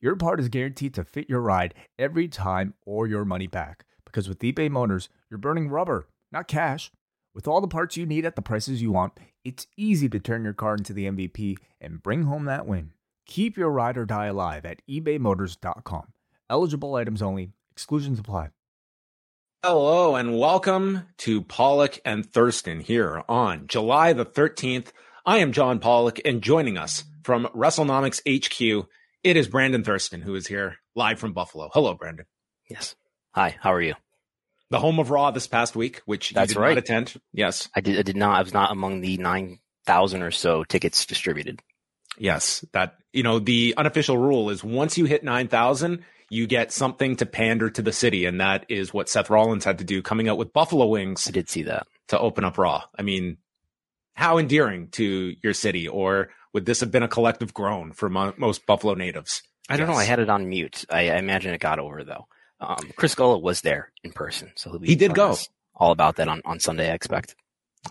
your part is guaranteed to fit your ride every time or your money back. Because with eBay Motors, you're burning rubber, not cash. With all the parts you need at the prices you want, it's easy to turn your car into the MVP and bring home that win. Keep your ride or die alive at ebaymotors.com. Eligible items only, exclusions apply. Hello and welcome to Pollock and Thurston here on July the 13th. I am John Pollock and joining us from WrestleNomics HQ, it is Brandon Thurston who is here live from Buffalo. Hello, Brandon. Yes. Hi, how are you? the home of Raw this past week, which That's you did right. not attend. Yes. I did. I did not. I was not among the nine thousand or so tickets distributed. Yes. That, you know, the unofficial rule is once you hit 9,000, you get something to pander to the city. And that is what Seth Rollins had to do coming out with Buffalo Wings I did see that. to open up Raw. I mean, how endearing to your city, or would this have been a collective groan for mo- most Buffalo natives? I don't know. I had it on mute. I, I imagine it got over though. Um, Chris Gullo was there in person, so he'll be He did go. all about that on, on Sunday. I expect.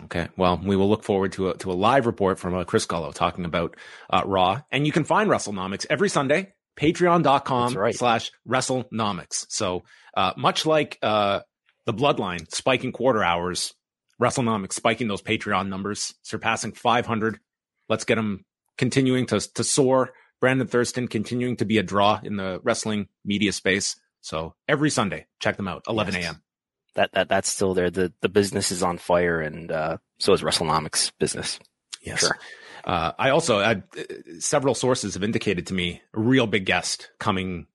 Okay. Well, we will look forward to a, to a live report from uh, Chris Gullo talking about uh, Raw. And you can find WrestleNomics every Sunday, patreon.com right. slash WrestleNomics. So uh, much like uh, the Bloodline spiking quarter hours, WrestleNomics spiking those Patreon numbers, surpassing 500. Let's get them continuing to, to soar. Brandon Thurston continuing to be a draw in the wrestling media space. So every Sunday, check them out, 11 Yes. a.m. That that that's still there. The the business is on fire, and uh, so is WrestleNomics business. Yes. Sure. Uh, I also uh, several sources have indicated to me a real big guest coming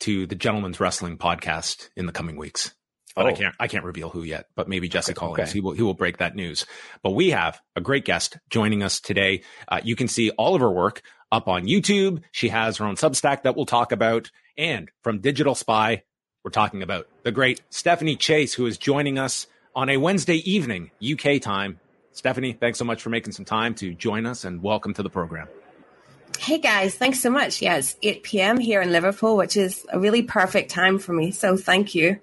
to the Gentleman's Wrestling podcast in the coming weeks. But I Oh. can't I can't reveal who yet. But maybe Jesse Okay, Collins. okay. He will he will break that news. But we have a great guest joining us today. Uh, you can see all of her work up on YouTube. She has her own Substack that we'll talk about, and from Digital Spy, we're talking about the great Stephanie Chase, who is joining us on a Wednesday evening UK time. Stephanie, thanks so much for making some time to join us, and welcome to the program. Hey guys, thanks so much. Yeah, it's 8 p.m. here in Liverpool, which is a really perfect time for me. So thank you.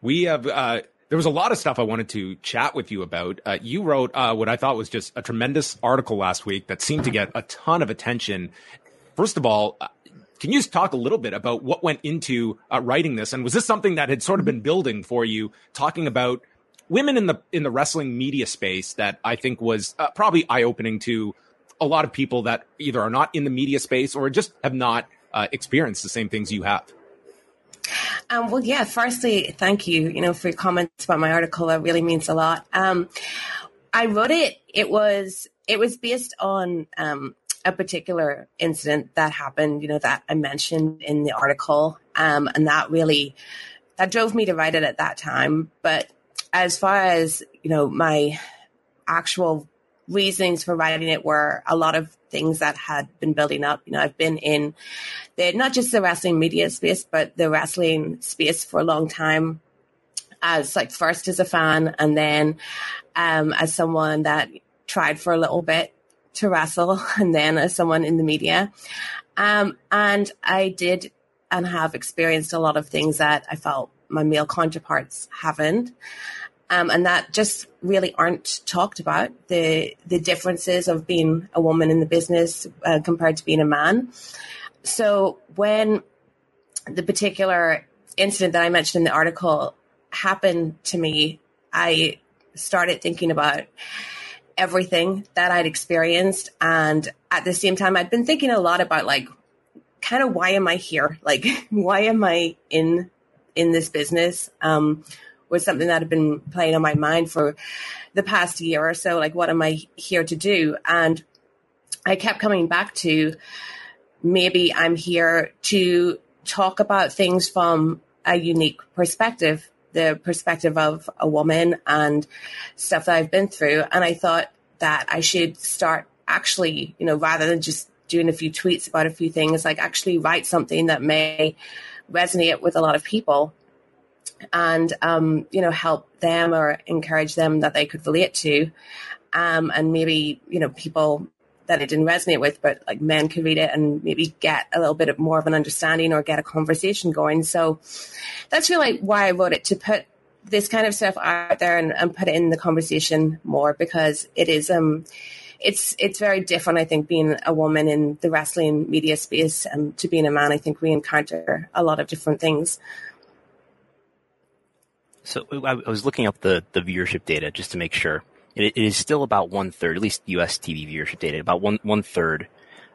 We have uh, there was a lot of stuff I wanted to chat with you about. Uh, you wrote uh, what I thought was just a tremendous article last week that seemed to get a ton of attention. First of all, uh, can you just talk a little bit about what went into uh, writing this, and was this something that had sort of been building for you, talking about women in the in the wrestling media space that I think was uh, probably eye opening to a lot of people that either are not in the media space or just have not uh, experienced the same things you have. Um, well, yeah, firstly, thank you, you know, for your comments about my article. That really means a lot. Um, I wrote it, it was, it was based on, um, a particular incident that happened, you know, that I mentioned in the article. Um, and that really, that drove me to write it at that time. But as far as, you know, my actual reasonings for writing it were a lot of things that had been building up. You know, I've been in the not just the wrestling media space, but the wrestling space for a long time. As like first as a fan, and then um, as someone that tried for a little bit to wrestle, and then as someone in the media. Um, and I did and have experienced a lot of things that I felt my male counterparts haven't um, and that just really aren't talked about the the differences of being a woman in the business uh, compared to being a man. So when the particular incident that I mentioned in the article happened to me, I started thinking about everything that I'd experienced, and at the same time, I'd been thinking a lot about like, kind of why am I here? Like, why am I in in this business? Um, was something that had been playing on my mind for the past year or so. Like, what am I here to do? And I kept coming back to maybe I'm here to talk about things from a unique perspective, the perspective of a woman and stuff that I've been through. And I thought that I should start actually, you know, rather than just doing a few tweets about a few things, like actually write something that may resonate with a lot of people and um, you know help them or encourage them that they could relate to um, and maybe you know people that it didn't resonate with but like men could read it and maybe get a little bit of more of an understanding or get a conversation going so that's really why i wrote it to put this kind of stuff out there and, and put it in the conversation more because it is um it's it's very different. I think being a woman in the wrestling media space and to being a man, I think we encounter a lot of different things. So I was looking up the, the viewership data just to make sure. It, it is still about one third, at least U.S. TV viewership data. About one one third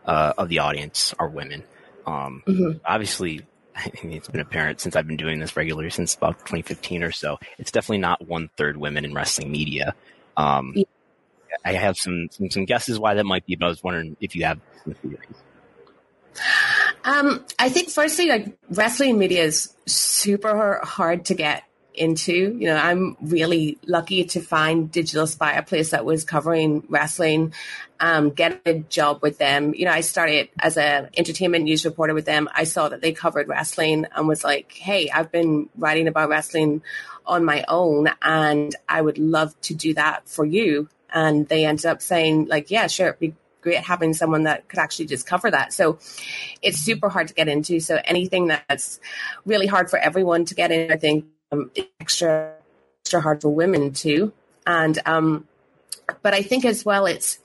uh, of the audience are women. Um, mm-hmm. Obviously, I mean, it's been apparent since I've been doing this regularly since about 2015 or so. It's definitely not one third women in wrestling media. Um, yeah. I have some, some, some guesses why that might be, but I was wondering if you have some theories. Um, I think firstly, like wrestling media is super hard to get into. You know, I'm really lucky to find Digital Spy, a place that was covering wrestling, um, get a job with them. You know, I started as an entertainment news reporter with them. I saw that they covered wrestling and was like, hey, I've been writing about wrestling on my own and I would love to do that for you. And they ended up saying, like, yeah, sure, it'd be great having someone that could actually just cover that. So it's super hard to get into. So anything that's really hard for everyone to get in, I think um, extra extra hard for women too. And um, but I think as well, it's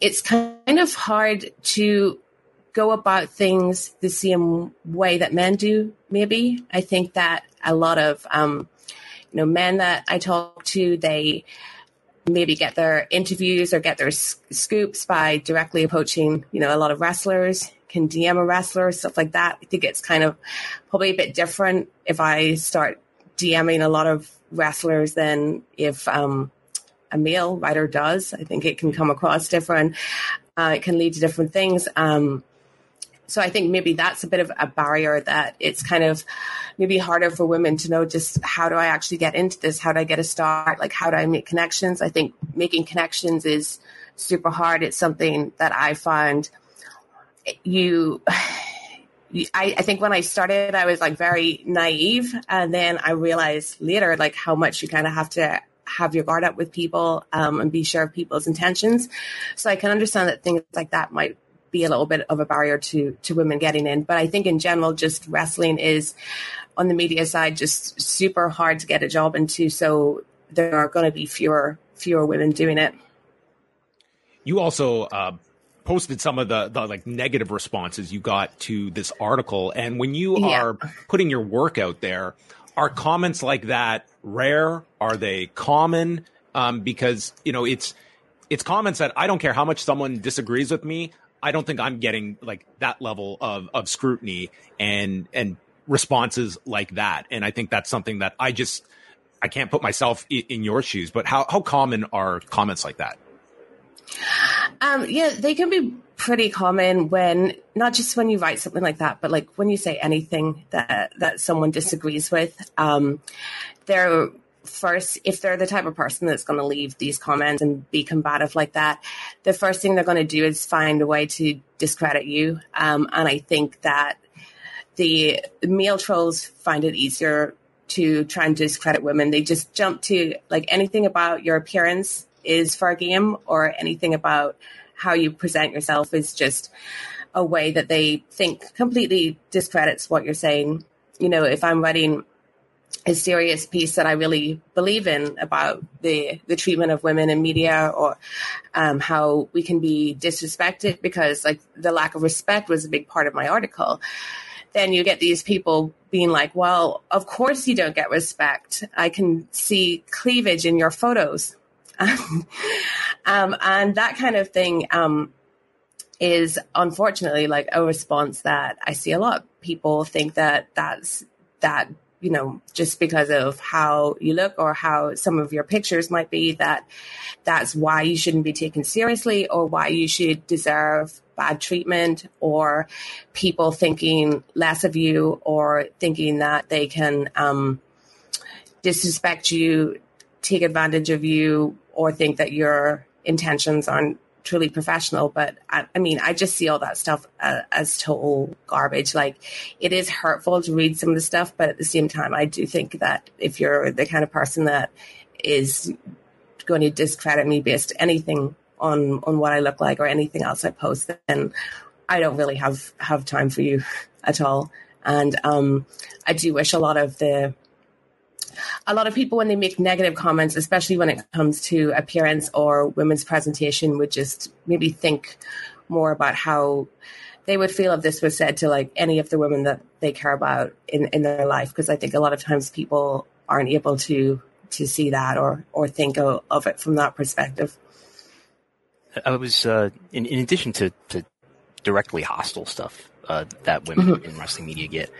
it's kind of hard to go about things the same way that men do. Maybe I think that a lot of um, you know men that I talk to, they maybe get their interviews or get their scoops by directly approaching you know a lot of wrestlers can DM a wrestler stuff like that. I think it's kind of probably a bit different if I start DMing a lot of wrestlers than if um, a male writer does. I think it can come across different. Uh, it can lead to different things. Um, so I think maybe that's a bit of a barrier that it's kind of maybe harder for women to know just how do I actually get into this? How do I get a start? Like how do I make connections? I think making connections is super hard. It's something that I find you I, I, think when I started, I was like very naive. And then I realized later, like how much you kind of have to have your guard up with people um, and be sure of people's intentions. So I can understand that things like that might be a little bit of a barrier to, to women getting in. But I think in general, just wrestling is on the media side, just super hard to get a job into. So there are going to be fewer, fewer women doing it. You also uh, posted some of the, the like negative responses you got to this article. And when you yeah. are putting your work out there, are comments like that rare? Are they common? Um, because you know it's it's comments that I don't care how much someone disagrees with me. I don't think I'm getting like that level of of scrutiny and and responses like that. And I think that's something that I just I can't put myself in, in your shoes. But how how common are comments like that? Um, yeah, they can be pretty common when not just when you write something like that, but like when you say anything that that someone disagrees with. Um, they're first if they're the type of person that's going to leave these comments and be combative like that the first thing they're going to do is find a way to discredit you um, and i think that the male trolls find it easier to try and discredit women they just jump to like anything about your appearance is for a game or anything about how you present yourself is just a way that they think completely discredits what you're saying. You know, if I'm writing a serious piece that I really believe in about the the treatment of women in media or um, how we can be disrespected because like the lack of respect was a big part of my article. Then you get these people being like, "Well, of course you don't get respect. I can see cleavage in your photos." um, and that kind of thing um, is unfortunately like a response that I see a lot. People think that that's that you know just because of how you look or how some of your pictures might be that that's why you shouldn't be taken seriously or why you should deserve bad treatment or people thinking less of you or thinking that they can um, disrespect you take advantage of you or think that your intentions aren't truly professional, but I, I mean, I just see all that stuff uh, as total garbage. Like, it is hurtful to read some of the stuff, but at the same time, I do think that if you're the kind of person that is going to discredit me based anything on on what I look like or anything else I post, then I don't really have have time for you at all. And um, I do wish a lot of the a lot of people when they make negative comments, especially when it comes to appearance or women's presentation, would just maybe think more about how they would feel if this was said to like any of the women that they care about in, in their life. Because I think a lot of times people aren't able to to see that or or think of, of it from that perspective. I was uh, in, in addition to, to directly hostile stuff uh, that women mm-hmm. in wrestling media get.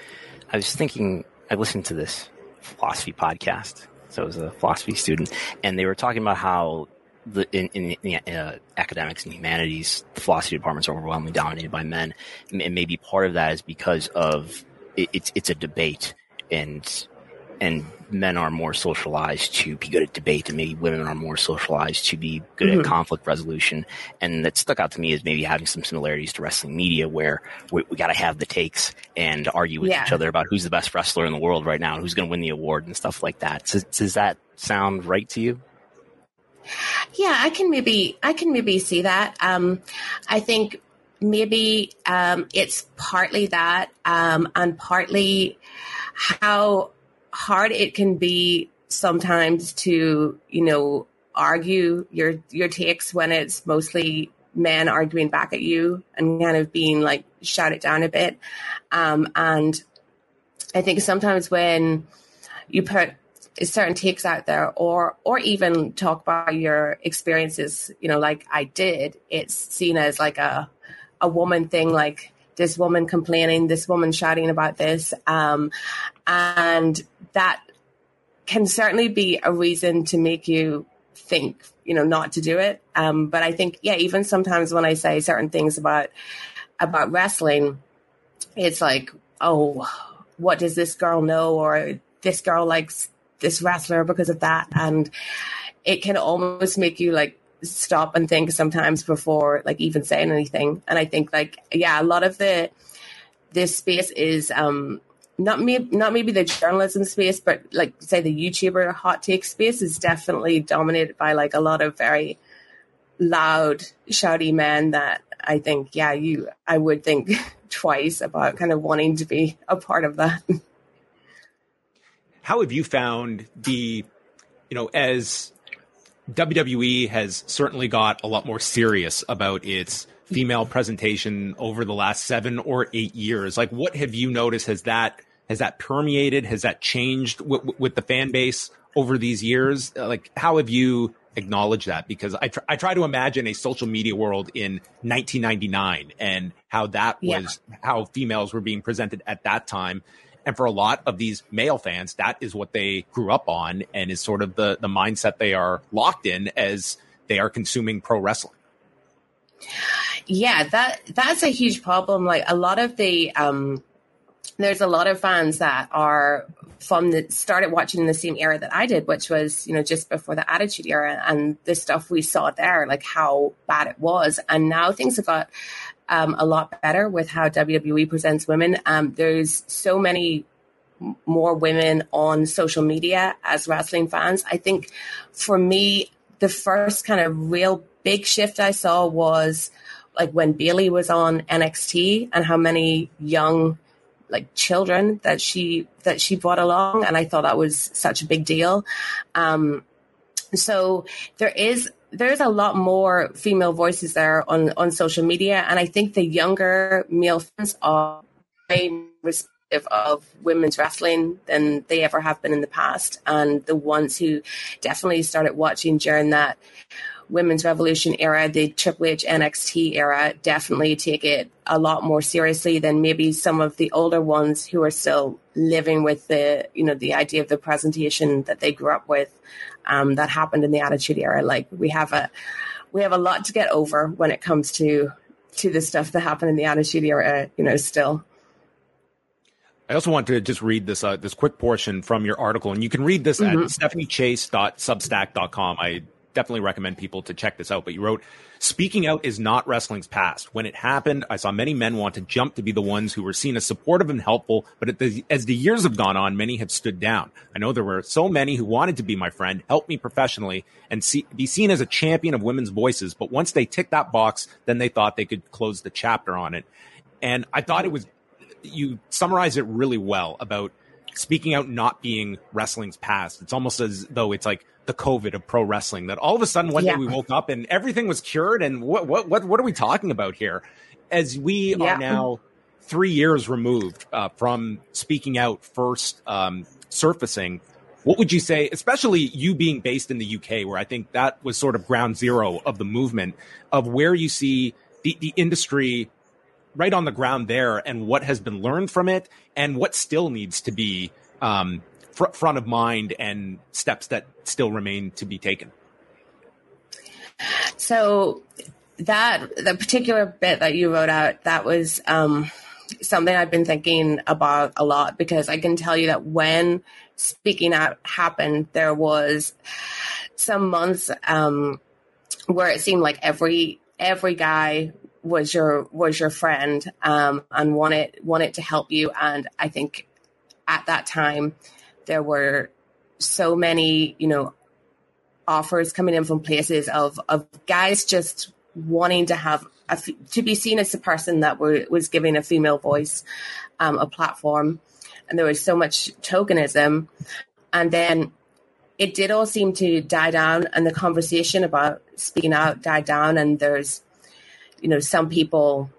I was thinking. I listened to this philosophy podcast. So I was a philosophy student, and they were talking about how the, in, in, in uh, academics and humanities, the philosophy departments are overwhelmingly dominated by men, and maybe part of that is because of it, it's it's a debate, and and men are more socialized to be good at debate and maybe women are more socialized to be good mm-hmm. at conflict resolution. And that stuck out to me as maybe having some similarities to wrestling media where we, we got to have the takes and argue with yeah. each other about who's the best wrestler in the world right now and who's going to win the award and stuff like that. So, does that sound right to you? Yeah, I can maybe, I can maybe see that. Um, I think maybe, um, it's partly that, um, and partly how hard it can be sometimes to, you know, argue your your takes when it's mostly men arguing back at you and kind of being like shouted down a bit. Um, and I think sometimes when you put certain takes out there or or even talk about your experiences, you know, like I did, it's seen as like a a woman thing, like this woman complaining, this woman shouting about this. Um, and that can certainly be a reason to make you think, you know, not to do it. Um, but I think, yeah, even sometimes when I say certain things about, about wrestling, it's like, oh, what does this girl know? Or this girl likes this wrestler because of that. And it can almost make you like stop and think sometimes before like even saying anything. And I think like yeah, a lot of the this space is um not me not maybe the journalism space, but like say the YouTuber hot take space is definitely dominated by like a lot of very loud, shouty men that I think, yeah, you I would think twice about kind of wanting to be a part of that. How have you found the you know, as WWE has certainly got a lot more serious about its female presentation over the last seven or eight years. Like, what have you noticed? Has that has that permeated? Has that changed w- with the fan base over these years? Like, how have you acknowledged that? Because I tr- I try to imagine a social media world in 1999 and how that yeah. was how females were being presented at that time. And for a lot of these male fans, that is what they grew up on and is sort of the, the mindset they are locked in as they are consuming pro wrestling. Yeah, that that's a huge problem. Like a lot of the um there's a lot of fans that are from the started watching in the same era that I did, which was, you know, just before the attitude era and the stuff we saw there, like how bad it was. And now things have got um, a lot better with how WWE presents women. Um, there's so many more women on social media as wrestling fans. I think for me, the first kind of real big shift I saw was like when Bayley was on NXT and how many young like children that she that she brought along and I thought that was such a big deal. Um, so there is there's a lot more female voices there on, on social media. And I think the younger male fans are very respectful of women's wrestling than they ever have been in the past. And the ones who definitely started watching during that women's revolution era, the Triple H NXT era, definitely take it a lot more seriously than maybe some of the older ones who are still living with the, you know, the idea of the presentation that they grew up with um, that happened in the Attitude Era. Like we have a we have a lot to get over when it comes to to the stuff that happened in the Attitude Era. You know, still. I also want to just read this uh, this quick portion from your article, and you can read this mm-hmm. at stephaniechase.substack.com. I definitely recommend people to check this out. But you wrote, speaking out is not wrestling's past. When it happened, I saw many men want to jump to be the ones who were seen as supportive and helpful. But the, as the years have gone on, many have stood down. I know there were so many who wanted to be my friend, help me professionally and see, be seen as a champion of women's voices. But once they ticked that box, then they thought they could close the chapter on it. And I thought it was, you summarized it really well about speaking out not being wrestling's past. It's almost as though it's like the COVID of pro wrestling that all of a sudden one yeah. day we woke up and everything was cured. And what, what, what, what are we talking about here? As we yeah. are now three years removed uh, from speaking out first um, surfacing, what would you say, especially you being based in the UK, where I think that was sort of ground zero of the movement of where you see the, the industry right on the ground there and what has been learned from it and what still needs to be um, fr- front of mind and steps that still remain to be taken. So that the particular bit that you wrote out that was um, something I've been thinking about a lot because I can tell you that when speaking out happened, there was some months um, where it seemed like every every guy was your was your friend um, and wanted wanted to help you. And I think at that time there were so many, you know, offers coming in from places of of guys just wanting to have a, to be seen as the person that were, was giving a female voice um, a platform, and there was so much tokenism, and then it did all seem to die down, and the conversation about speaking out died down, and there's you know, some people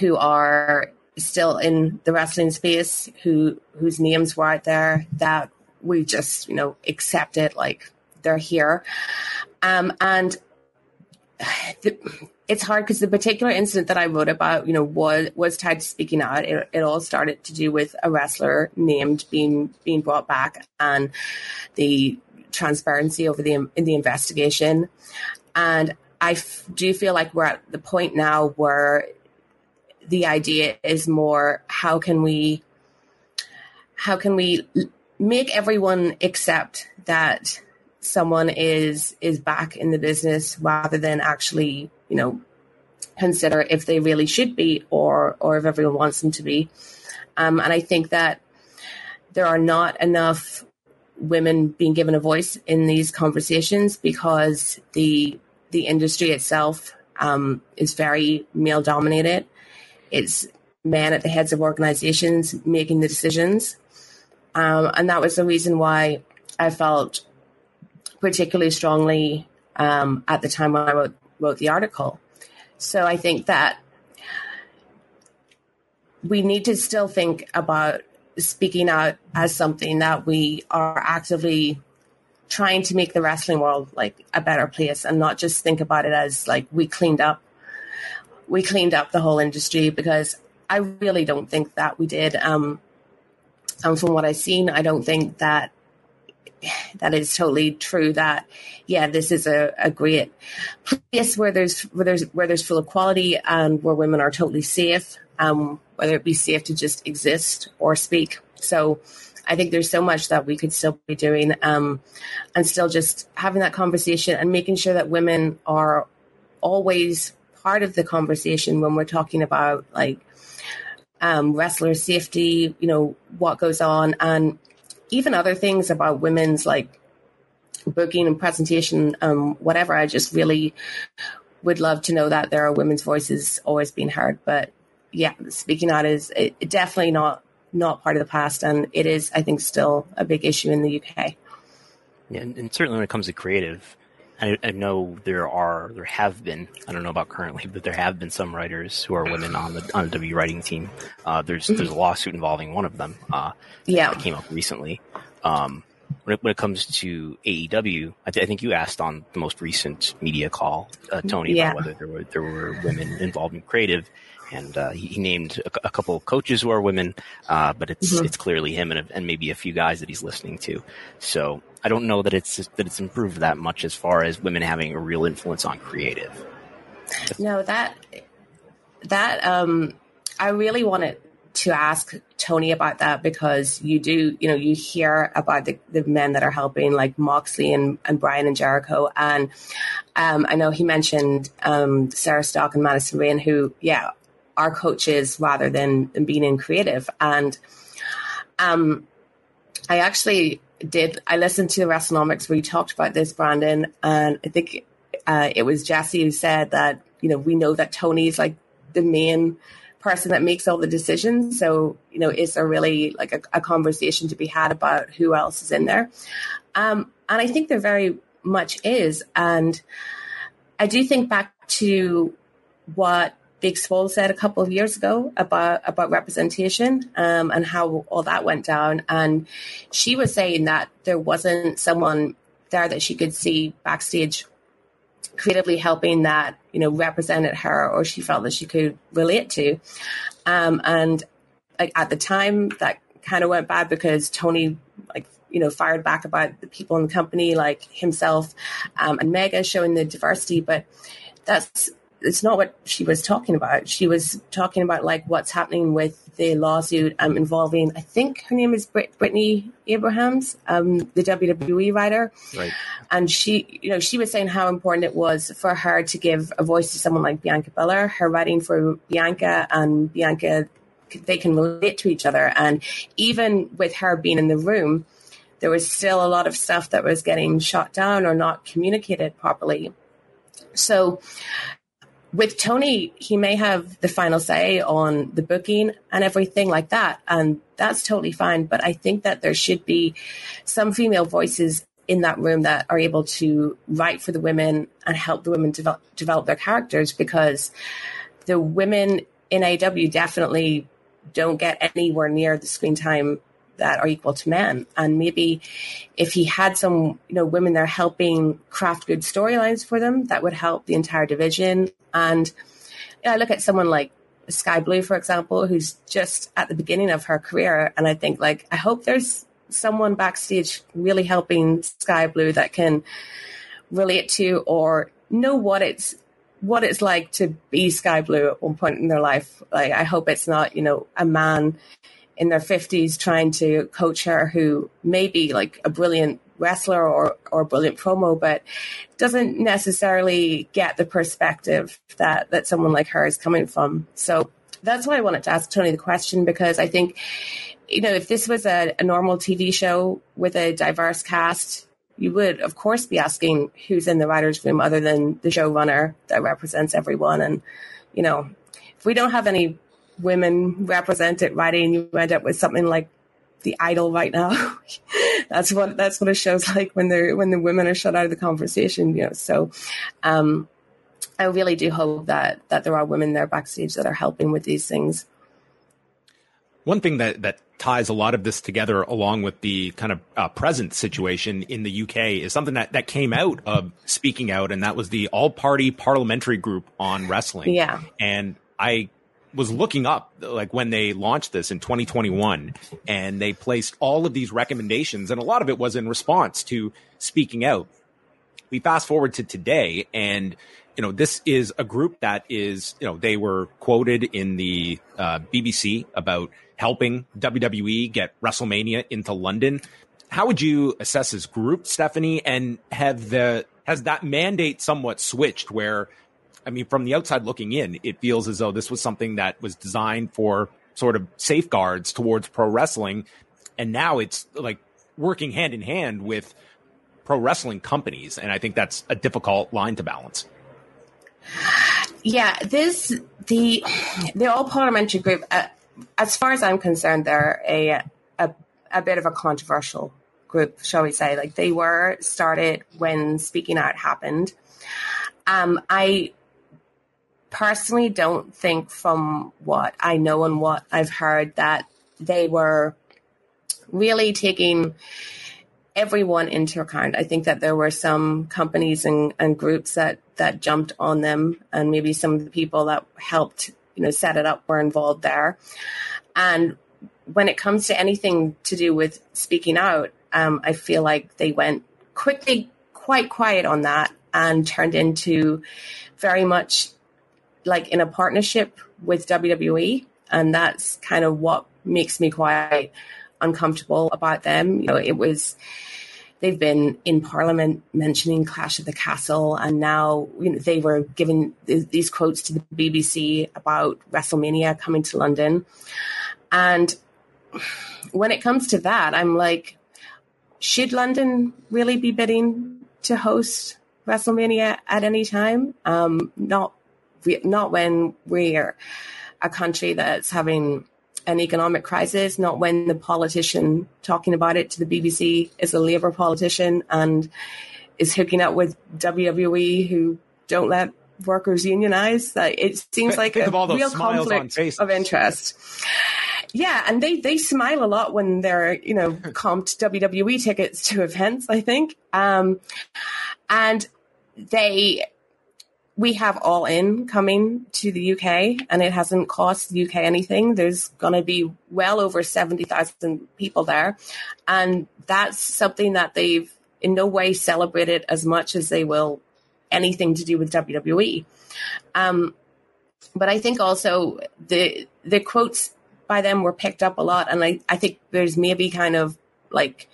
who are still in the wrestling space who whose names were out there that we just, you know, accept it like they're here. Um, and the, it's hard because the particular incident that I wrote about, you know, was was tied to speaking out. It, it, all started to do with a wrestler named being being brought back and the transparency over the in the investigation. And I f- do feel like we're at the point now where the idea is more how can we how can we make everyone accept that someone is is back in the business rather than actually you know consider if they really should be or or if everyone wants them to be? Um, and i think that there are not enough women being given a voice in these conversations because the the industry itself um, is very male dominated. It's men at the heads of organizations making the decisions. Um, and that was the reason why I felt particularly strongly um, at the time when I wrote, wrote the article. So I think that we need to still think about speaking out as something that we are actively trying to make the wrestling world like a better place and not just think about it as like we cleaned up we cleaned up the whole industry because I really don't think that we did. Um, and from what I've seen, I don't think that that is totally true. That yeah, this is a, a great place where there's where there's where there's full equality and where women are totally safe. Um, whether it be safe to just exist or speak. So I think there's so much that we could still be doing um, and still just having that conversation and making sure that women are always part of the conversation when we're talking about like um, wrestler safety, you know, what goes on, and even other things about women's like booking and presentation, um, whatever. I just really would love to know that there are women's voices always being heard. But yeah, speaking out is it, definitely not not part of the past, and it is, I think, still a big issue in the UK. Yeah, and, and certainly when it comes to creative, I, I, know there are, there have been, I don't know about currently, but there have been some writers who are women on the on the W writing team. Uh, there's mm-hmm. there's a lawsuit involving one of them. Uh, yeah, that came up recently. Um, when it, when it comes to AEW, I, th- I, think you asked on the most recent media call, uh, Tony, yeah. about whether there were there were women involved in creative, and uh, he, he, named a, a, couple of coaches who are women, uh, but it's mm-hmm. it's clearly him and, and maybe a few guys that he's listening to. So I don't know that it's that it's improved that much as far as women having a real influence on creative. No, that that um, I really wanted to ask Tony about that because you do, you know, you hear about the, the men that are helping, like Moxley and, and Bryan and Jericho. And um, I know he mentioned um, Sarah Stock and Madison Rayne, who, yeah, are coaches rather than, being in creative. And um, I actually did, I listened to the WrestleNomics where you talked about this, Brandon. And I think uh, it was Jesse who said that, you know, we know that Tony's like the main person that makes all the decisions. So, you know, is there really like a, a conversation to be had about who else is in there? Um, and I think there very much is. And I do think back to what Big Swole said a couple of years ago about about representation um, and how all that went down. And she was saying that there wasn't someone there that she could see backstage creatively helping that you know represented her or she felt that she could relate to um, and like at the time that kind of went bad because tony like you know fired back about the people in the company like himself um, and Megha showing the diversity but that's it's not what she was talking about. She was talking about like what's happening with the lawsuit um, involving, I think her name is Brit- Britney Abrahams, um, the WWE writer. Right. And she, you know, she was saying how important it was for her to give a voice to someone like Bianca Belair. Her writing for Bianca and Bianca, they can relate to each other. And even with her being in the room, there was still a lot of stuff that was getting shot down or not communicated properly. So with Tony, he may have the final say on the booking and everything like that. And that's totally fine. But I think that there should be some female voices in that room that are able to write for the women and help the women develop, develop their characters because the women in AEW definitely don't get anywhere near the screen time that are equal to men. And maybe if he had some, you know, women there helping craft good storylines for them, that would help the entire division. And you know, I look at someone like Skye Blue, for example, who's just at the beginning of her career. And I think like, I hope there's someone backstage really helping Skye Blue that can relate to or know what it's what it's like to be Skye Blue at one point in their life. Like I hope it's not, you know, a man in their 50s trying to coach her who may be like a brilliant wrestler or, or brilliant promo, but doesn't necessarily get the perspective that, that someone like her is coming from. So that's why I wanted to ask Tony the question because I think, you know, if this was a, a normal TV show with a diverse cast, you would, of course, be asking who's in the writer's room other than the showrunner that represents everyone. And, you know, if we don't have any women represented writing, you end up with something like the idol right now. that's what that's what it shows like when they're when the women are shut out of the conversation. You know, so um, I really do hope that that there are women there backstage that are helping with these things. One thing that that ties a lot of this together, along with the kind of uh, present situation in the UK, is something that that came out of speaking out, and that was the All Party Parliamentary Group on Wrestling. Yeah, and I was looking up like when they launched this in 2021 and they placed all of these recommendations and a lot of it was in response to speaking out. We fast forward to today and you know this is a group that is you know they were quoted in the uh, BBC about helping WWE get WrestleMania into London. How would you assess this group, Stephanie? And have the has that mandate somewhat switched where I mean, from the outside looking in, it feels as though this was something that was designed for sort of safeguards towards pro wrestling. And now it's like working hand in hand with pro wrestling companies. And I think that's a difficult line to balance. Yeah, this, the, the all parliamentary group, uh, as far as I'm concerned, they're a, a, a bit of a controversial group, shall we say. Like they were started when Speaking Out happened. Um, I personally don't think from what I know and what I've heard that they were really taking everyone into account. I think that there were some companies and, and groups that, that jumped on them and maybe some of the people that helped, you know, set it up were involved there. And when it comes to anything to do with speaking out, um, I feel like they went quickly quite quiet on that and turned into very much like in a partnership with WWE. and that's kind of what makes me quite uncomfortable about them. You know, it was they've been in Parliament mentioning Clash of the Castle, and now you know, they were giving these quotes to the BBC about WrestleMania coming to London. And when it comes to that, I'm like, should London really be bidding to host WrestleMania at any time? Um, not, not when we're a country that's having an economic crisis, not when the politician talking about it to the BBC is a Labour politician and is hooking up with WWE who don't let workers unionize. That it seems like Think a real conflict of interest. Yeah, and they they smile a lot when they're you know comped WWE tickets to events. I think, um, and they we have All In coming to the UK, and it hasn't cost the UK anything. There's going to be well over 70,000 people there. And that's something that they've in no way celebrated as much as they will anything to do with WWE. Um, but I think also the the quotes by them were picked up a lot, and I, I think there's maybe kind of like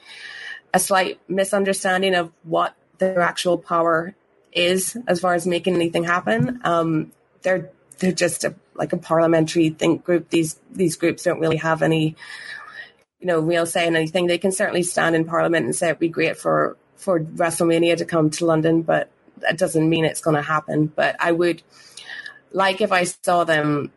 a slight misunderstanding of what their actual power is as far as making anything happen. Um, they're they're just a, like a parliamentary think group. These these groups don't really have any, you know, real say in anything. They can certainly stand in Parliament and say it'd be great for for WrestleMania to come to London, but that doesn't mean it's going to happen. But I would like if I saw them.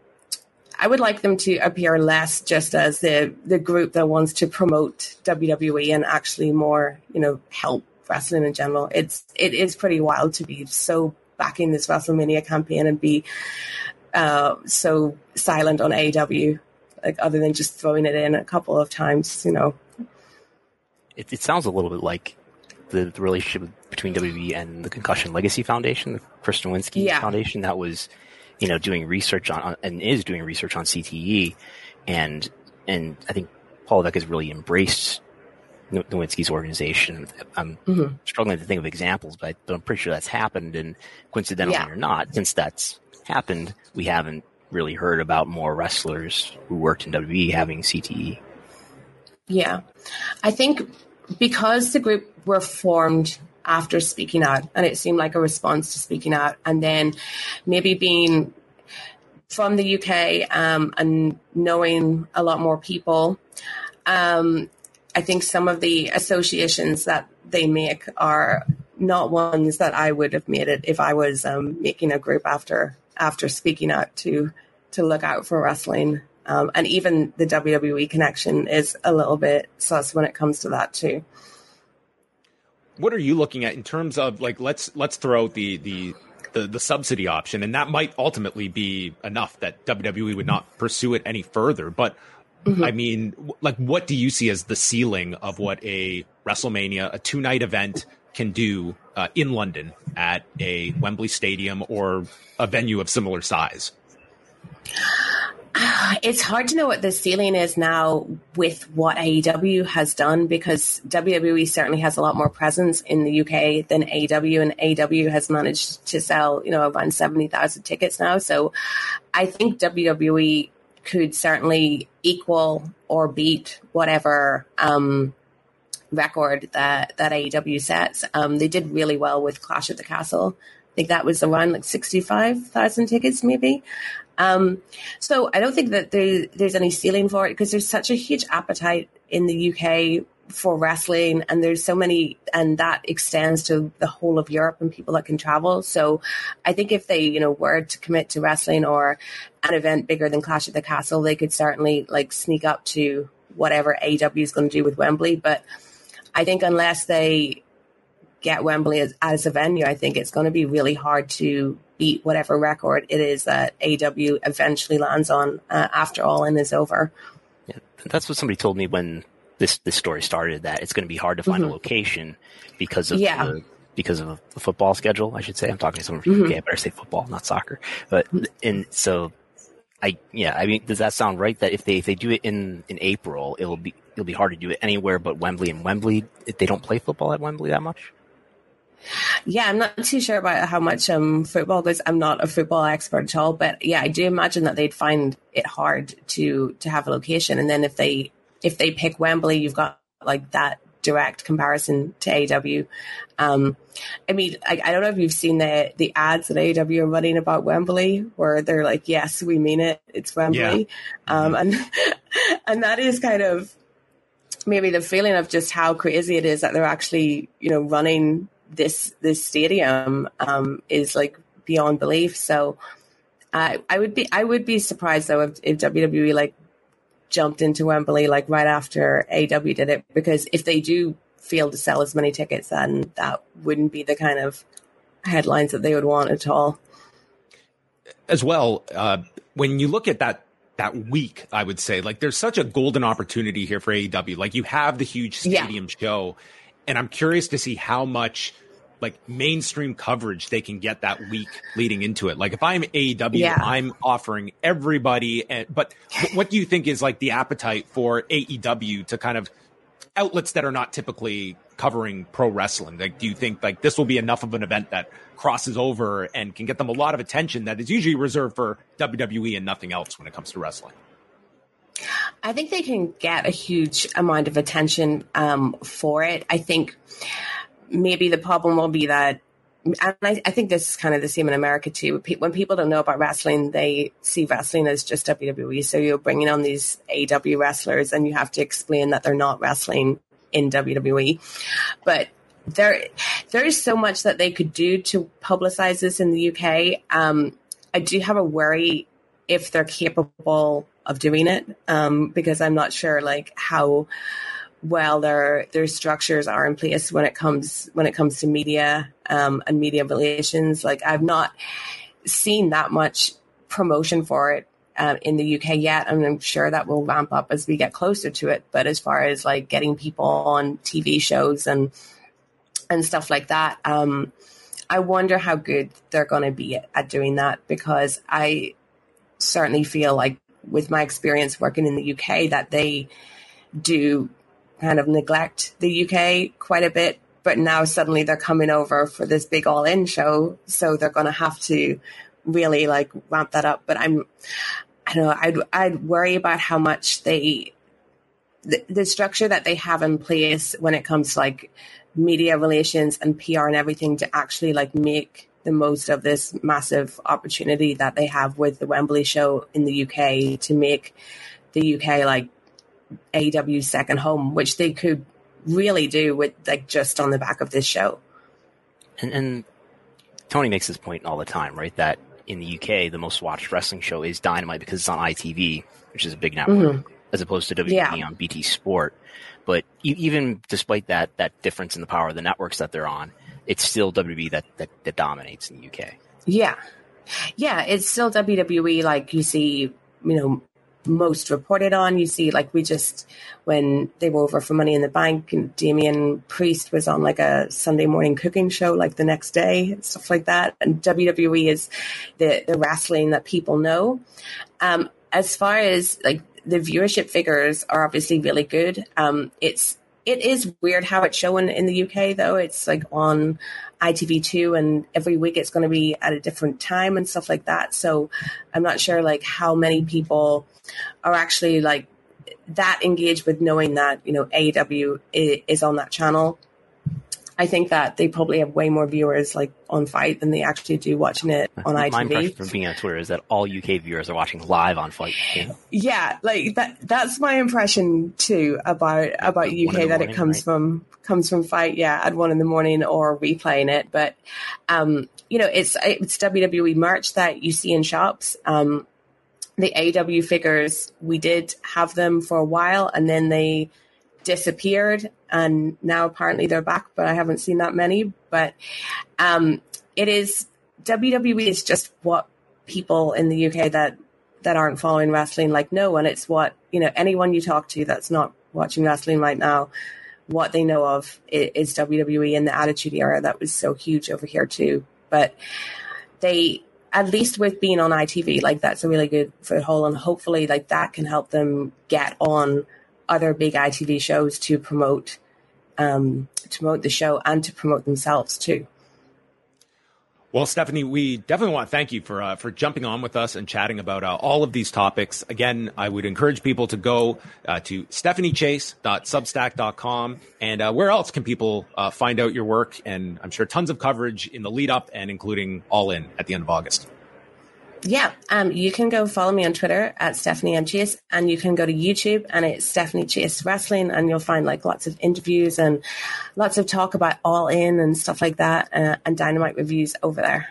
I would like them to appear less just as the the group that wants to promote WWE and actually more, you know, help wrestling in general. It's it is pretty wild to be so backing this WrestleMania campaign and be uh, so silent on AEW, like other than just throwing it in a couple of times, you know. It, it sounds a little bit like the, the, relationship between WWE and the Concussion Legacy Foundation, the Chris Nowinski yeah. Foundation, that was, you know, doing research on, on, and is doing research on CTE, and and I think Paul Levesque has really embraced Nowinski's organization. I'm mm-hmm. struggling to think of examples, but I'm pretty sure that's happened. And coincidentally yeah. or not, since that's happened, we haven't really heard about more wrestlers who worked in WWE having CTE. Yeah. I think because the group were formed after speaking out, and it seemed like a response to speaking out, and then maybe being from the UK um, and knowing a lot more people, um, I think some of the associations that they make are not ones that I would have made it if I was um, making a group after after speaking out to to look out for wrestling. Um, and even the WWE connection is a little bit sus when it comes to that too. What are you looking at in terms of like let's let's throw the the the, the subsidy option, and that might ultimately be enough that WWE would not pursue it any further. But Mm-hmm. I mean, like, what do you see as the ceiling of what a WrestleMania, a two night event, can do uh, in London at a Wembley Stadium or a venue of similar size? It's hard to know what the ceiling is now with what AEW has done because WWE certainly has a lot more presence in the UK than AEW, and AEW has managed to sell, you know, around 70,000 tickets now. So I think WWE could certainly equal or beat whatever um, record that that AEW sets. Um, they did really well with Clash at the Castle. I think that was around like sixty five thousand tickets, maybe. Um, so I don't think that there, there's any ceiling for it because there's such a huge appetite in the UK for wrestling and there's so many and that extends to the whole of Europe and people that can travel. So I think if they, you know, were to commit to wrestling or an event bigger than Clash at the Castle, they could certainly like sneak up to whatever AEW is going to do with Wembley. But I think unless they get Wembley as, as a venue, I think it's going to be really hard to beat whatever record it is that AEW eventually lands on uh, after All In is over. Yeah, that's what somebody told me when this this story started that it's going to be hard to find mm-hmm. a location because of yeah. the, because of the football schedule. I should say I'm talking to someone from mm-hmm. UK. I better say football, not soccer. But and so I yeah. I mean, does that sound right? That if they if they do it in in April, it'll be it'll be hard to do it anywhere but Wembley and Wembley. If they don't play football at Wembley that much. Yeah, I'm not too sure about how much um football goes. I'm not a football expert at all, but yeah, I do imagine that they'd find it hard to to have a location. And then if they if they pick Wembley, you've got like that direct comparison to AEW. Um, I mean, I, I, don't know if you've seen the the ads that AEW are running about Wembley, where they're like, "Yes, we mean it. It's Wembley," yeah. um, and and that is kind of maybe the feeling of just how crazy it is that they're actually, you know, running this this stadium um, is like beyond belief. So uh, I would be I would be surprised though if, if WWE like jumped into Wembley like right after AEW did it because if they do fail to sell as many tickets, then that wouldn't be the kind of headlines that they would want at all. As well, uh, when you look at that that week, I would say like there's such a golden opportunity here for AEW. Like you have the huge stadium yeah. show, and I'm curious to see how much like mainstream coverage they can get that week leading into it. Like if I'm AEW, yeah. I'm offering everybody. And, but what do you think is like the appetite for AEW to kind of outlets that are not typically covering pro wrestling? Like, do you think like this will be enough of an event that crosses over and can get them a lot of attention that is usually reserved for WWE and nothing else when it comes to wrestling? I think they can get a huge amount of attention um, for it. I think maybe the problem will be that and I, I, think this is kind of the same in America too. When people don't know about wrestling, they see wrestling as just WWE. So you're bringing on these AEW wrestlers, and you have to explain that they're not wrestling in WWE. But there, there is so much that they could do to publicize this in the UK. Um, I do have a worry if they're capable of doing it, um, because I'm not sure like how well their their structures are in place when it comes when it comes to media um, and media relations. Like I've not seen that much promotion for it uh, in the UK yet, and I'm sure that will ramp up as we get closer to it. But as far as like getting people on TV shows and and stuff like that, um, I wonder how good they're going to be at, at doing that because I certainly feel like with my experience working in the UK that they do kind of neglect the UK quite a bit, but now suddenly they're coming over for this big all in show. So they're going to have to really like ramp that up. But I'm, I don't know, I'd, I'd worry about how much they, the, the structure that they have in place when it comes to like media relations and PR and everything to actually like make the most of this massive opportunity that they have with the Wembley show in the UK to make the UK like AEW's second home, which they could really do with like just on the back of this show. And, and Tony makes this point all the time, right? That in the UK, the most watched wrestling show is Dynamite because it's on ITV, which is a big network, mm-hmm. as opposed to WWE yeah. on BT Sport. But even despite that that difference in the power of the networks that they're on, it's still WWE that, that, that dominates in the UK. Yeah, yeah, it's still WWE. Like you see, you know, most reported on. You see, like we just when they were over for Money in the Bank, and Damian Priest was on like a Sunday morning cooking show, like the next day, stuff like that. And WWE is the the wrestling that people know. Um, as far as like the viewership figures are obviously really good. Um, it's it is weird how it's shown in the UK though. It's like on ITV2 and every week it's going to be at a different time and stuff like that. So I'm not sure like how many people are actually like that engaged with knowing that, you know, AEW is on that channel. I think that they probably have way more viewers like on FITE than they actually do watching it on ITV. My impression from being on Twitter is that all UK viewers are watching live on FITE. Yeah, like that. That's my impression too about about UK that morning, it comes right? from comes from FITE. Yeah, at one in the morning or replaying it. But um, you know, it's it's WWE merch that you see in shops. Um, the AEW figures, we did have them for a while, and then they disappeared and now apparently they're back, but I haven't seen that many. But um, it is WWE is just what people in the UK that that aren't following wrestling like no, and it's what you know anyone you talk to that's not watching wrestling right now. What they know of is WWE and the Attitude Era that was so huge over here too. But they at least with being on ITV, like that's a really good foothold, and hopefully, like that can help them get on other big ITV shows to promote um, to promote the show and to promote themselves too. Well, Stephanie, we definitely want to thank you for uh, for jumping on with us and chatting about uh, all of these topics. Again, I would encourage people to go uh, to stephaniechase.substack.com. And uh, where else can people uh, find out your work? And I'm sure tons of coverage in the lead up and including All In at the end of August. Yeah, um, you can go follow me on Twitter at Stephanie M Chase, and you can go to YouTube and it's Stephanie Chase Wrestling, and you'll find like lots of interviews and lots of talk about All In and stuff like that, uh, and Dynamite reviews over there.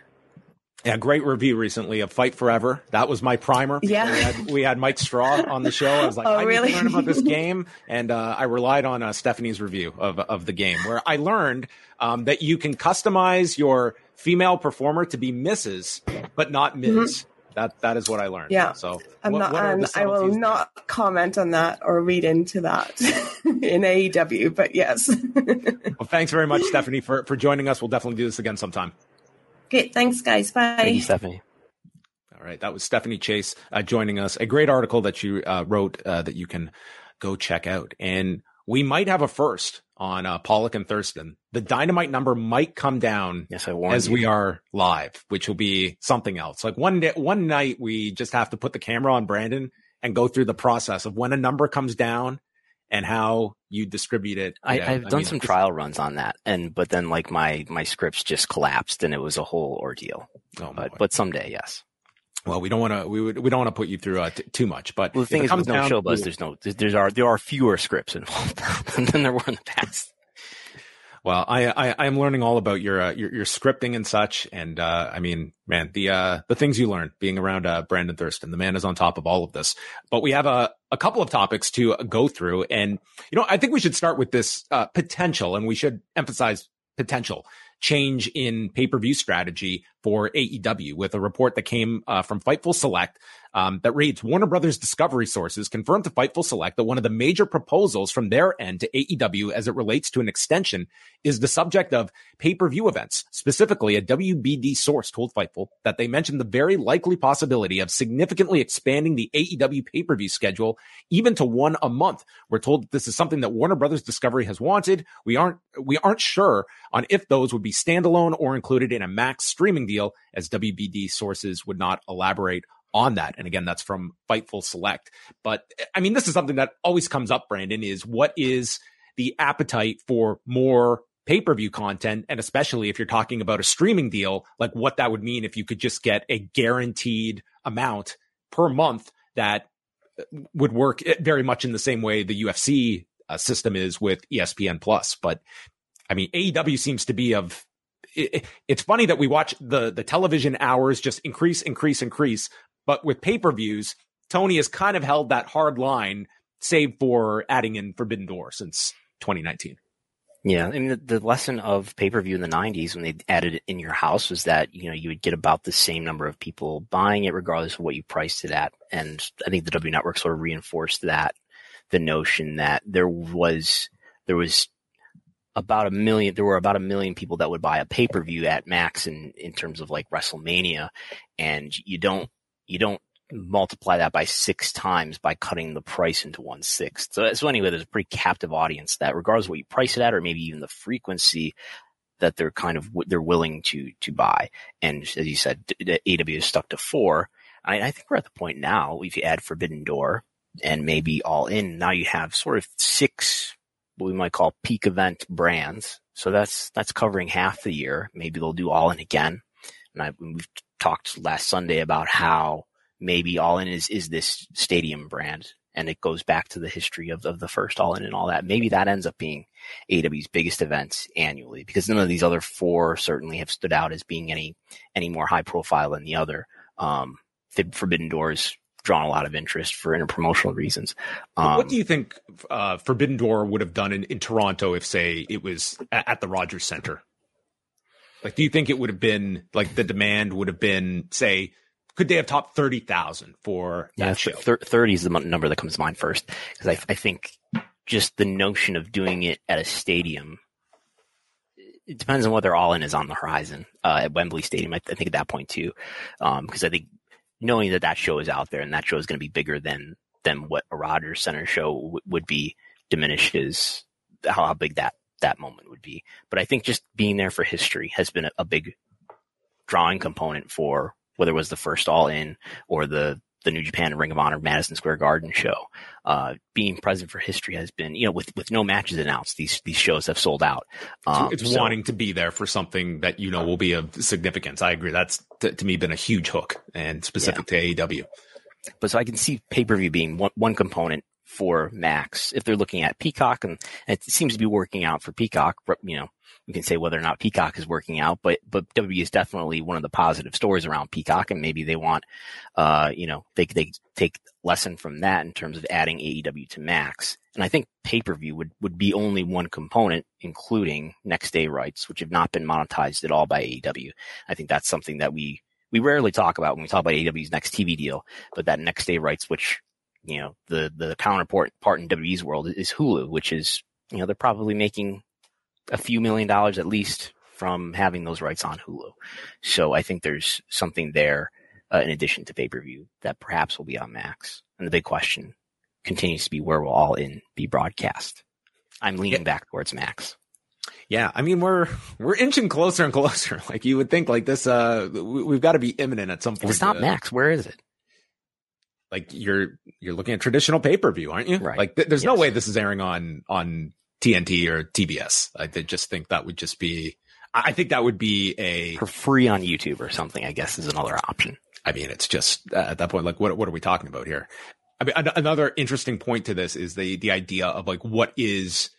Yeah, great review recently of Fight Forever. That was my primer. Yeah, we had, we had Mike Straw on the show. I was like, oh, I really? need to learn about this game, and uh, I relied on uh, Stephanie's review of of the game, where I learned um, that you can customize your female performer to be Mrs. but not Ms. Mm-hmm. That that is what I learned. Yeah. So I'm what, not, what and I will not comment on that or read into that in AEW. But yes. well, thanks very much, Stephanie, for for joining us. We'll definitely do this again sometime. Okay. Thanks, guys. Bye. Thank you, Stephanie. All right, that was Stephanie Chase uh, joining us. A great article that you uh, wrote uh, that you can go check out, and we might have a first on uh, Pollock and Thurston. The dynamite number might come down yes, I as you. we are live, which will be something else. Like one day, one night, we just have to put the camera on Brandon and go through the process of when a number comes down and how you distribute it. I, have done mean, some trial runs on that, and but then like my my scripts just collapsed, and it was a whole ordeal. Oh, but but someday, yes. Well, we don't want to. We would. We don't want to put you through uh, t- too much. But well, the thing is, with no showbuzz, there's no. There's are there are fewer scripts involved than there were in the past. Well, I, I am learning all about your, uh, your your scripting and such, and uh, I mean, man, the uh, the things you learn being around uh, Brandon Thurston, the man is on top of all of this. But we have a a couple of topics to go through, and you know, I think we should start with this uh, potential, and we should emphasize potential change in pay per view strategy for AEW with a report that came uh, from Fightful Select um, that reads Warner Brothers Discovery sources confirmed to Fightful Select that one of the major proposals from their end to AEW as it relates to an extension is the subject of pay per view events. Specifically, a WBD source told Fightful that they mentioned the very likely possibility of significantly expanding the AEW pay per view schedule even to one a month. We're told that this is something that Warner Brothers Discovery has wanted. We aren't we aren't sure on if those would be standalone or included in a max streaming deal, as WBD sources would not elaborate on that. And again, that's from Fightful Select. But I mean, this is something that always comes up, Brandon, is what is the appetite for more pay per view content? And especially if you're talking about a streaming deal, like what that would mean if you could just get a guaranteed amount per month that would work very much in the same way the UFC uh, system is with ESPN Plus. But I mean, AEW seems to be of it, it's funny that we watch the the television hours just increase, increase, increase, but with pay per views, Tony has kind of held that hard line, save for adding in Forbidden Door since 2019. Yeah, I mean the, the lesson of pay per view in the '90s when they added it in your house was that you know you would get about the same number of people buying it regardless of what you priced it at, and I think the W Network sort of reinforced that the notion that there was there was about a million there were about a million people that would buy a pay per view at max in in terms of like WrestleMania, and you don't you don't multiply that by six times by cutting the price into one sixth. So, so anyway, there's a pretty captive audience that regardless of what you price it at or maybe even the frequency that they're kind of, they're willing to, to buy. And as you said, AEW is stuck to four. I, I think we're at the point now, if you add Forbidden Door and maybe All In, now you have sort of six, what we might call peak event brands. So that's, that's covering half the year. Maybe they'll do All In again. And I, we've talked last Sunday about how maybe All In is, is this stadium brand. And it goes back to the history of, of the first All In and all that. Maybe that ends up being AEW's biggest event annually because none of these other four certainly have stood out as being any, any more high profile than the other. Um, the Forbidden Doors drawn a lot of interest for interpromotional reasons. Um, what do you think uh, Forbidden Door would have done in, in Toronto if, say, it was at, at the Rogers Center? Like, do you think it would have been like the demand would have been, say, could they have topped 30,000 for that show? Th- 30 is the number that comes to mind first. Cause I, I think just the notion of doing it at a stadium, it depends on whether All In is on the horizon, uh, at Wembley Stadium. I, I, think at that point too. Um, cause I think knowing that that show is out there and that show is going to be bigger than, than what a Rogers Center show w- would be diminishes how big that that moment would be. But I think just being there for history has been a, a big drawing component for whether it was the first All In or the the New Japan Ring of Honor Madison Square Garden show. Uh, being present for history has been, you know, with, with no matches announced, these, these shows have sold out. Um, it's so, wanting to be there for something that, you know, will be of significance. I agree. That's to, to me been a huge hook and specific yeah. to AEW. But so I can see pay per view being one, one component for Max if they're looking at Peacock, and it seems to be working out for Peacock. You know, we can say whether or not Peacock is working out, but but W is definitely one of the positive stories around Peacock, and maybe they want, uh, you know, they they take lesson from that in terms of adding AEW to Max. And I think pay per view would would be only one component, including next day rights, which have not been monetized at all by AEW. I think that's something that we we rarely talk about when we talk about AEW's next TV deal, but that next day rights, which you know the the counterpart part in WWE's world is Hulu, which is you know they're probably making a few million dollars at least from having those rights on Hulu. So I think there's something there uh, in addition to pay per view that perhaps will be on Max. And the big question continues to be where will All In be broadcast? I'm leaning yeah. back towards Max. Yeah, I mean we're we're inching closer and closer. Like you would think, like this, uh, we, have got to be imminent at some point. If it's not Max. Where is it? Like you're you're looking at traditional pay per view, aren't you? Right. Like th- there's yes. no way this is airing on on TNT or TBS. I just think that would just be. I think that would be a for free on YouTube or something. I guess is another option. I mean, it's just uh, at that point, like, what what are we talking about here? I mean, another interesting point to this is the the idea of like what is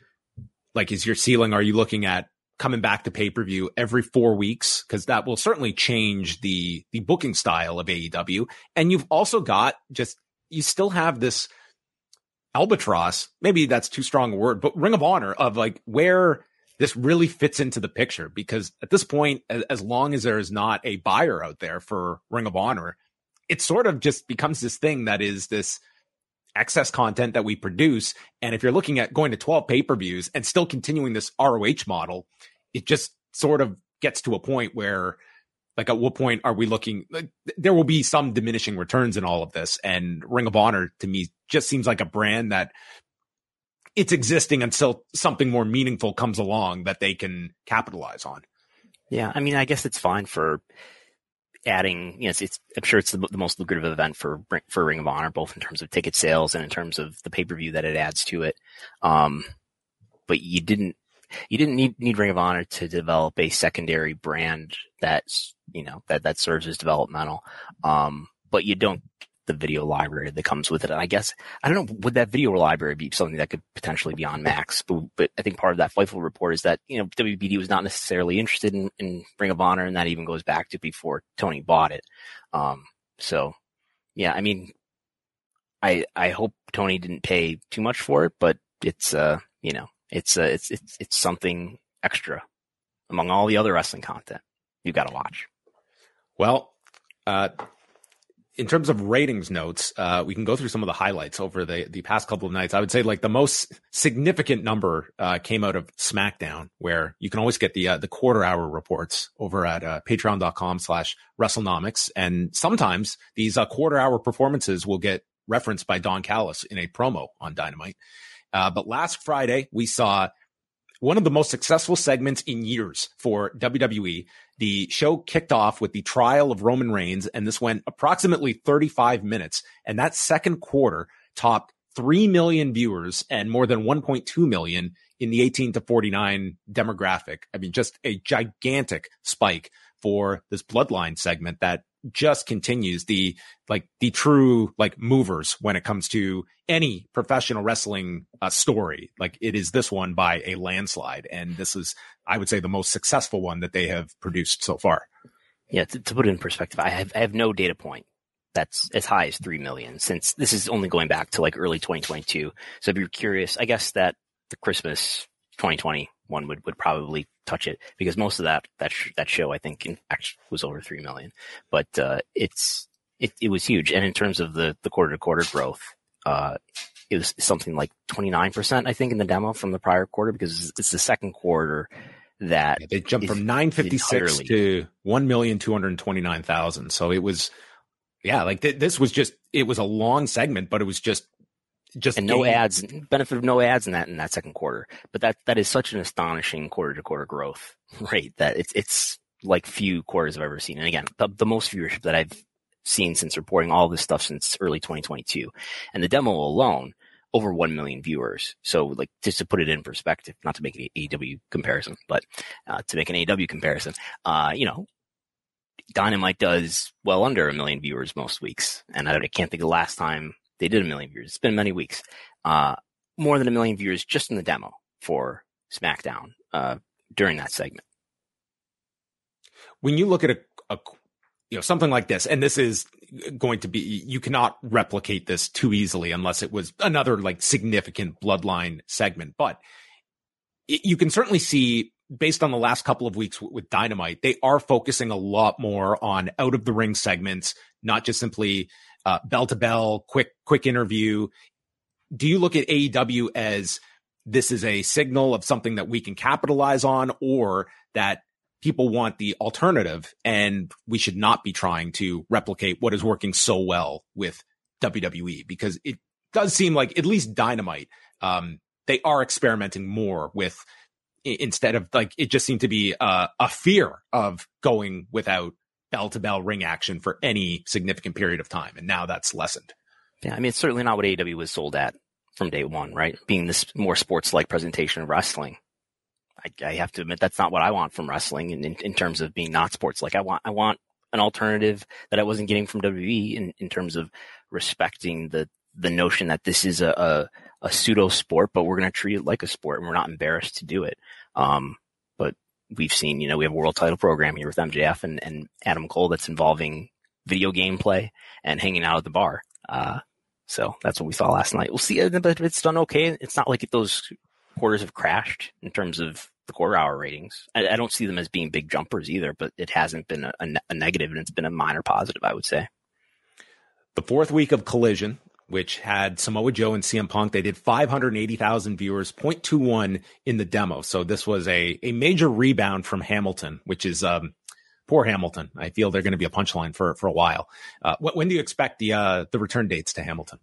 like is your ceiling? Are you looking at coming back to pay per view every four weeks? Because that will certainly change the the booking style of AEW. And you've also got just you still have this albatross, maybe that's too strong a word, but ring of honor of like where this really fits into the picture. Because at this point, as, as long as there is not a buyer out there for ring of honor, it sort of just becomes this thing that is this excess content that we produce. And if you're looking at going to 12 pay per views and still continuing this ROH model, it just sort of gets to a point where like at what point are we looking like, there will be some diminishing returns in all of this and ring of honor to me just seems like a brand that it's existing until something more meaningful comes along that they can capitalize on yeah i mean i guess it's fine for adding you know it's, it's i'm sure it's the, the, most lucrative event for for ring of honor both in terms of ticket sales and in terms of the pay-per-view that it adds to it um but you didn't you didn't need need Ring of Honor to develop a secondary brand that's you know that that serves as developmental. Um, but you don't the video library that comes with it. And I guess I don't know would that video library be something that could potentially be on Max? But, but I think part of that Fightful report is that you know WBD was not necessarily interested in, in Ring of Honor, and that even goes back to before Tony bought it. Um, so yeah, I mean, I I hope Tony didn't pay too much for it, but it's uh you know it's uh, it's it's it's something extra among all the other wrestling content you've got to watch. Well, uh, in terms of ratings notes, uh, we can go through some of the highlights over the, the past couple of nights. I would say like the most significant number uh, came out of SmackDown, where you can always get the uh, the quarter hour reports over at uh, patreon.com slash WrestleNomics. And sometimes these uh, quarter hour performances will get referenced by Don Callis in a promo on Dynamite. Uh, but last Friday, we saw one of the most successful segments in years for WWE. The show kicked off with the trial of Roman Reigns, and this went approximately 35 minutes. And that second quarter topped 3 million viewers and more than 1.2 million in the 18 to 49 demographic. I mean, just a gigantic spike for this bloodline segment that just continues the like the true like movers when it comes to any professional wrestling uh, story. Like it is this one by a landslide, and this is I would say the most successful one that they have produced so far. Yeah, to, to put it in perspective, I have I have no data point that's as high as three million since this is only going back to like early 2022. So if you're curious, I guess that the Christmas 2020 one would, would probably touch it because most of that that sh- that show I think in fact was over three million, but uh, it's it, it was huge. And in terms of the the quarter to quarter growth, uh, it was something like twenty nine percent I think in the demo from the prior quarter because it's the second quarter that yeah, they jumped from nine fifty six to one million two hundred twenty nine thousand. So it was yeah, like th- this was just it was a long segment, but it was just just and no game. ads benefit of no ads in that in that second quarter but that that is such an astonishing quarter to quarter growth rate that it's it's like few quarters I've ever seen. And again, the, the most viewership that I've seen since reporting all this stuff since early 2022. And the demo alone, over 1 million viewers. So like just to put it in perspective, not to make an AEW comparison, but uh, to make an AEW comparison, uh, you know, Dynamite does well under a million viewers most weeks. And I, I, can't think of the last time they did a million viewers. It's been many weeks. Uh, more than a million viewers just in the demo for SmackDown, uh, during that segment. When you look at a, a you know, something like this, and this is going to be, you cannot replicate this too easily unless it was another like significant bloodline segment. But it, you can certainly see based on the last couple of weeks with Dynamite, they are focusing a lot more on out of the ring segments, not just simply bell to bell, quick, quick interview. Do you look at AEW as this is a signal of something that we can capitalize on or that people want the alternative and we should not be trying to replicate what is working so well with WWE because it does seem like at least Dynamite, um, they are experimenting more with instead of like it just seemed to be uh, a fear of going without bell to bell ring action for any significant period of time, and now that's lessened. Yeah, I mean it's certainly not what AEW was sold at from day one, right? Being this more sports like presentation of wrestling. I, I, have to admit that's not what I want from wrestling in, in, in terms of being not sports. Like I want, I want an alternative that I wasn't getting from WWE in, in terms of respecting the, the notion that this is a, a, a pseudo sport, but we're going to treat it like a sport and we're not embarrassed to do it. Um, we've seen, you know, we have a world title program here with MJF and, and Adam Cole that's involving video game play and hanging out at the bar. Uh, so that's what we saw last night. We'll see, but it's done okay. It's not like those quarters have crashed in terms of the quarter hour ratings. I, I, don't see them as being big jumpers either, but it hasn't been a, a, a negative and it's been a minor positive, I would say. The fourth week of Collision, which had Samoa Joe and CM Punk, they did 580,000 viewers, 0.21 in the demo. So this was a, a major rebound from Hamilton, which is, um, poor Hamilton. I feel they're going to be a punchline for, for a while. Uh, when do you expect the, uh, the return dates to Hamilton?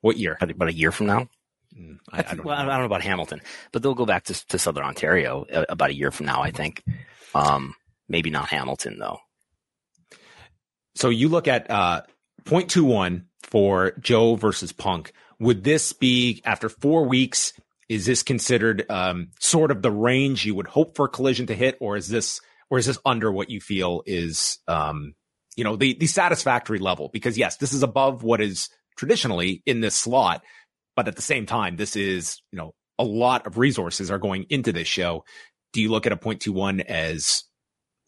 What year? About a year from now. Mm, I, I, don't well, know. I don't know about Hamilton, but they'll go back to, to Southern Ontario uh, about a year from now, I think. Um, maybe not Hamilton though. So you look at uh, 0.21 for Joe versus Punk. Would this be after four weeks? Is this considered um, sort of the range you would hope for a Collision to hit, or is this or is this under what you feel is um, you know the the satisfactory level? Because yes, this is above what is traditionally in this slot, but at the same time, this is, you know, a lot of resources are going into this show. Do you look at a 0.21 as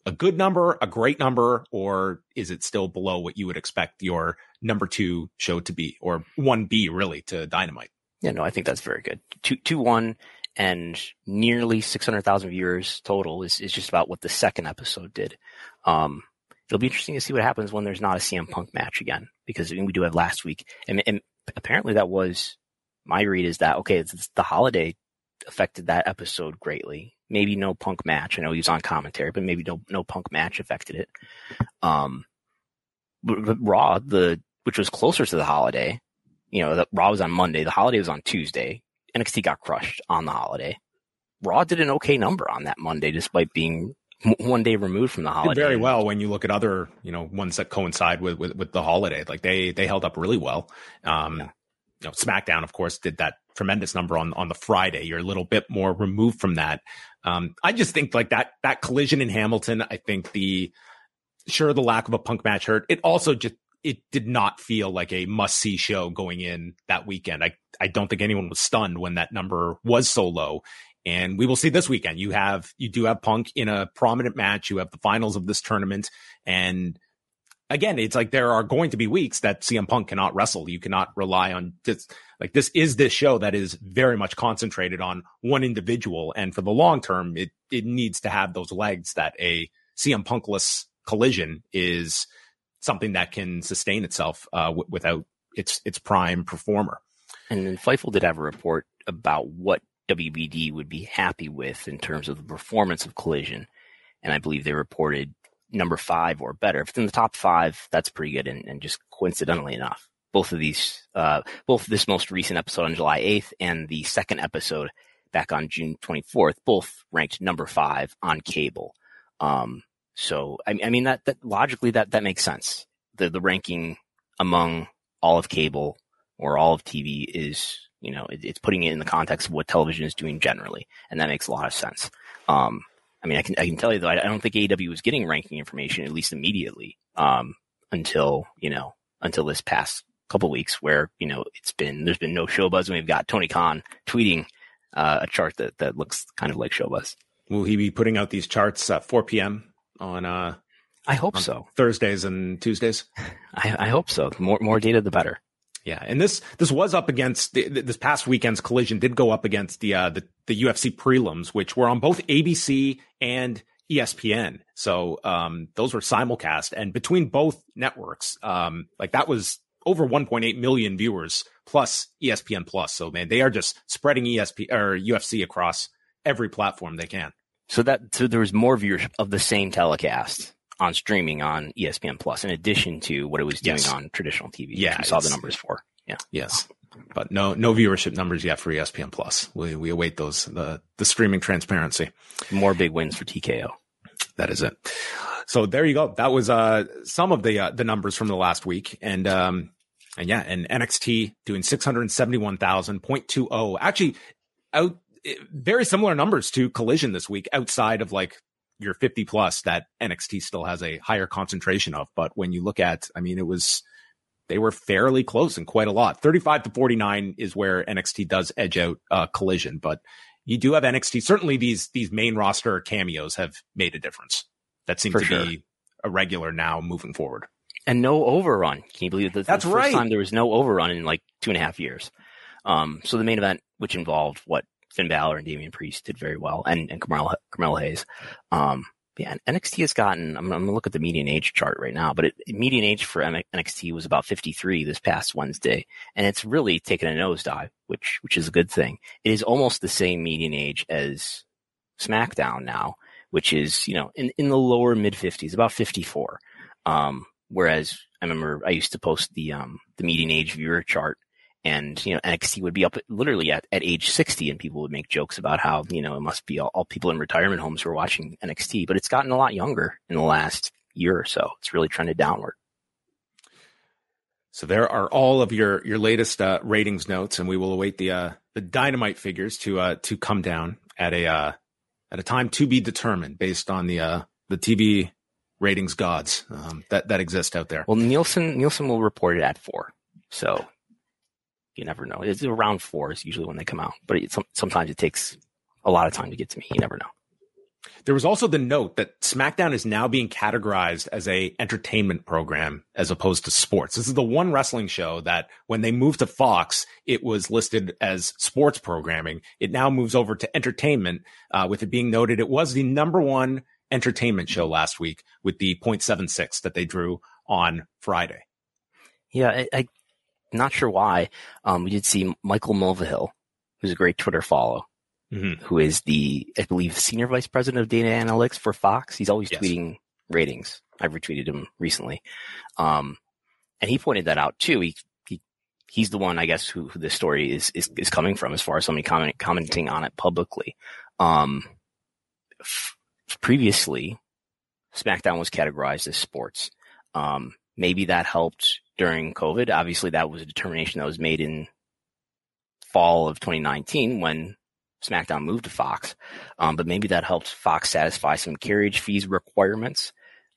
a good number, a great number, or is it still below what you would expect your number two show to be, or one B really to Dynamite? Yeah, no, I think that's very good. Two, two, one, and nearly six hundred thousand viewers total is is just about what the second episode did. Um, it'll be interesting to see what happens when there's not a CM Punk match again, because I mean, we do have last week, and, and apparently that was my read is that okay, it's, it's the holiday affected that episode greatly. Maybe no punk match. I know he was on commentary, but maybe no no punk match affected it. Um, but, but Raw, the which was closer to the holiday, you know, the, Raw was on Monday. The holiday was on Tuesday. NXT got crushed on the holiday. Raw did an okay number on that Monday, despite being one day removed from the holiday. Did very well when you look at other, you know, ones that coincide with, with, with the holiday. Like they, they held up really well. Um, yeah you know, SmackDown, of course, did that tremendous number on on the Friday. You're a little bit more removed from that. Um, I just think like that that collision in Hamilton. I think the sure the lack of a punk match hurt. It also just it did not feel like a must see show going in that weekend. I I don't think anyone was stunned when that number was so low. And we will see this weekend. You have you do have Punk in a prominent match. You have the finals of this tournament, and again, it's like there are going to be weeks that CM Punk cannot wrestle. You cannot rely on this. Like this is this show that is very much concentrated on one individual, and for the long term, it it needs to have those legs that a CM Punkless collision is something that can sustain itself uh, w- without its its prime performer. And then Fightful did have a report about what WBD would be happy with in terms of the performance of Collision, and I believe they reported number five or better. If it's in the top five, that's pretty good. And, and just coincidentally enough, both of these, uh, both this most recent episode on July 8th and the second episode back on June 24th, both ranked number five on cable. Um, So I, I mean that, that logically that that makes sense. The the ranking among all of cable or all of TV is you know it, it's putting it in the context of what television is doing generally, and that makes a lot of sense. Um, I mean, I can I can tell you though, I, I don't think AEW was getting ranking information at least immediately um, until you know until this past couple weeks, where you know it's been there's been no show buzz, and we've got Tony Khan tweeting uh, a chart that that looks kind of like show buzz. Will he be putting out these charts at 4 p.m. on uh I hope so. Thursdays and Tuesdays? I, I hope so. The more more data, the better. Yeah, and this this was up against this past weekend's collision did go up against the uh, the the UFC prelims, which were on both ABC and ESPN. So um, those were simulcast, and between both networks, um, like that was over 1.8 million viewers plus ESPN Plus. So man, they are just spreading ESP or UFC across every platform they can. So that so there was more viewership of the same telecast on streaming on ESPN Plus, in addition to what it was doing Yes. on traditional TV. which Yeah, we saw the numbers for. Yeah, Yes. But no, no viewership numbers yet for ESPN Plus. We we await those the the streaming transparency. more big wins for TKO. That is it. So there you go. That was uh some of the uh, the numbers from the last week, and um and yeah, and NXT doing six hundred seventy one thousand point two oh. Actually, out eh, very similar numbers to Collision this week, outside of like your fifty plus that NXT still has a higher concentration of. But when you look at, I mean, it was they were fairly close and quite a lot. Thirty five to forty nine is where NXT does edge out uh, Collision, but you do have NXT. Certainly, these these main roster cameos have made a difference. That seems For to sure. be a regular now moving forward. and no overrun. Can you believe that? That's the first right. Time there was no overrun in like two and a half years. Um, so the main event, which involved what Finn Balor and Damian Priest, did very well, and and Carmelo, Carmelo Hayes. Um, yeah, NXT has gotten. I'm, I'm gonna look at the median age chart right now, but it, median age for NXT was about 53 this past Wednesday, and it's really taken a nosedive, which which is a good thing. It is almost the same median age as SmackDown now, which is you know in in the lower mid 50s, about 54. Um, whereas I remember I used to post the um the median age viewer chart and you know NXT would be up literally at, at age 60 and people would make jokes about how you know it must be all, all people in retirement homes who are watching NXT but it's gotten a lot younger in the last year or so. It's really trended downward. So there are all of your your latest uh, ratings notes, and we will await the uh, the dynamite figures to uh, to come down at a uh, at a time to be determined based on the uh, the TV ratings gods um, that that exist out there. well Nielsen Nielsen will report it at four. So you never know it's around four is usually when they come out but it, sometimes it takes a lot of time to get to me you never know There was also the note that SmackDown is now being categorized as a entertainment program as opposed to sports. This is the one wrestling show that when they moved to Fox, it was listed as sports programming. It now moves over to entertainment, uh, with it being noted it was the number one entertainment show last week with the 0.76 that they drew on Friday. Yeah, I, I not sure why. Um, we did see Michael Mulvihill, who's a great Twitter follow, Mhm. who is the, I believe, senior vice president of data analytics for Fox. He's always Yes. tweeting ratings. I've retweeted him recently. Um, and he pointed that out too. He, he, he's the one, I guess, who, who this story is, is, is coming from as far as somebody comment, commenting on it publicly. Um, f- previously, SmackDown was categorized as sports. Um, maybe that helped during COVID. Obviously, that was a determination that was made in fall of 2019 when SmackDown moved to Fox. Um, but maybe that helped Fox satisfy some carriage fees requirements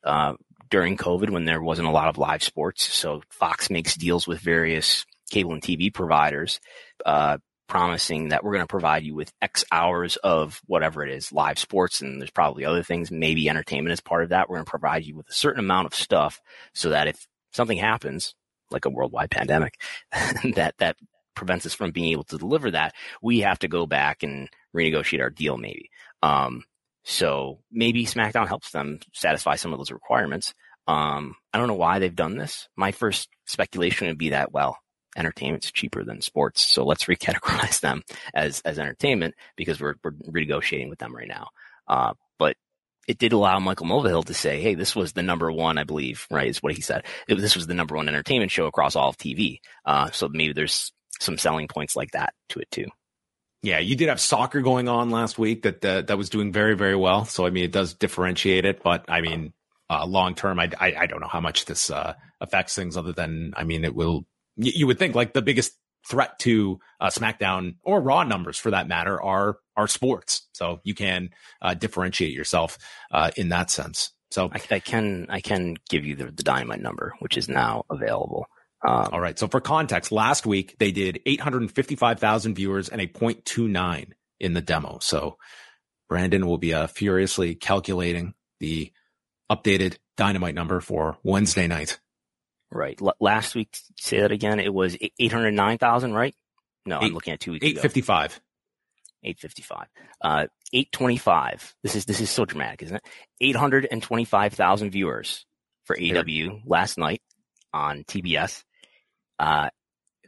uh, during COVID when there wasn't a lot of live sports. So Fox makes deals with various cable and TV providers, uh, promising that we're going to provide you with X hours of whatever it is, live sports, and there's probably other things, maybe entertainment is part of that. We're going to provide you with a certain amount of stuff so that if something happens, like a worldwide pandemic, that that prevents us from being able to deliver that, we have to go back and renegotiate our deal, maybe. Um, so maybe SmackDown helps them satisfy some of those requirements. Um, I don't know why they've done this. My first speculation would be that, well, entertainment's cheaper than sports. So let's recategorize them as, as entertainment because we're, we're renegotiating with them right now. Uh, but it did allow Michael Mulvihill to say, Hey, this was the number one, I believe, right? Is what he said. It, this was the number one entertainment show across all of TV. Uh, so maybe there's some selling points like that to it too. Yeah, you did have soccer going on last week that uh, that was doing very very well. So I mean, it does differentiate it, but I mean, uh, long term, I, I, I don't know how much this uh, affects things. Other than I mean, it will. You, would think like the biggest threat to uh, SmackDown or Raw numbers for that matter are are sports. So you can uh, differentiate yourself uh, in that sense. So I, I, can I can give you the, the dynamite number, which is now available. Um, all right. So for context, last week they did 855,000 viewers and a 0.29 in the demo. So Brandon will be uh, furiously calculating the updated dynamite number for Wednesday night. Right. L- last week, say that again. It was 809,000, right? No, i I'm looking at two weeks 855. Ago. 855. Uh, 825. This is, this is so dramatic, isn't it? 825,000 viewers for AEW last night on TBS. Uh,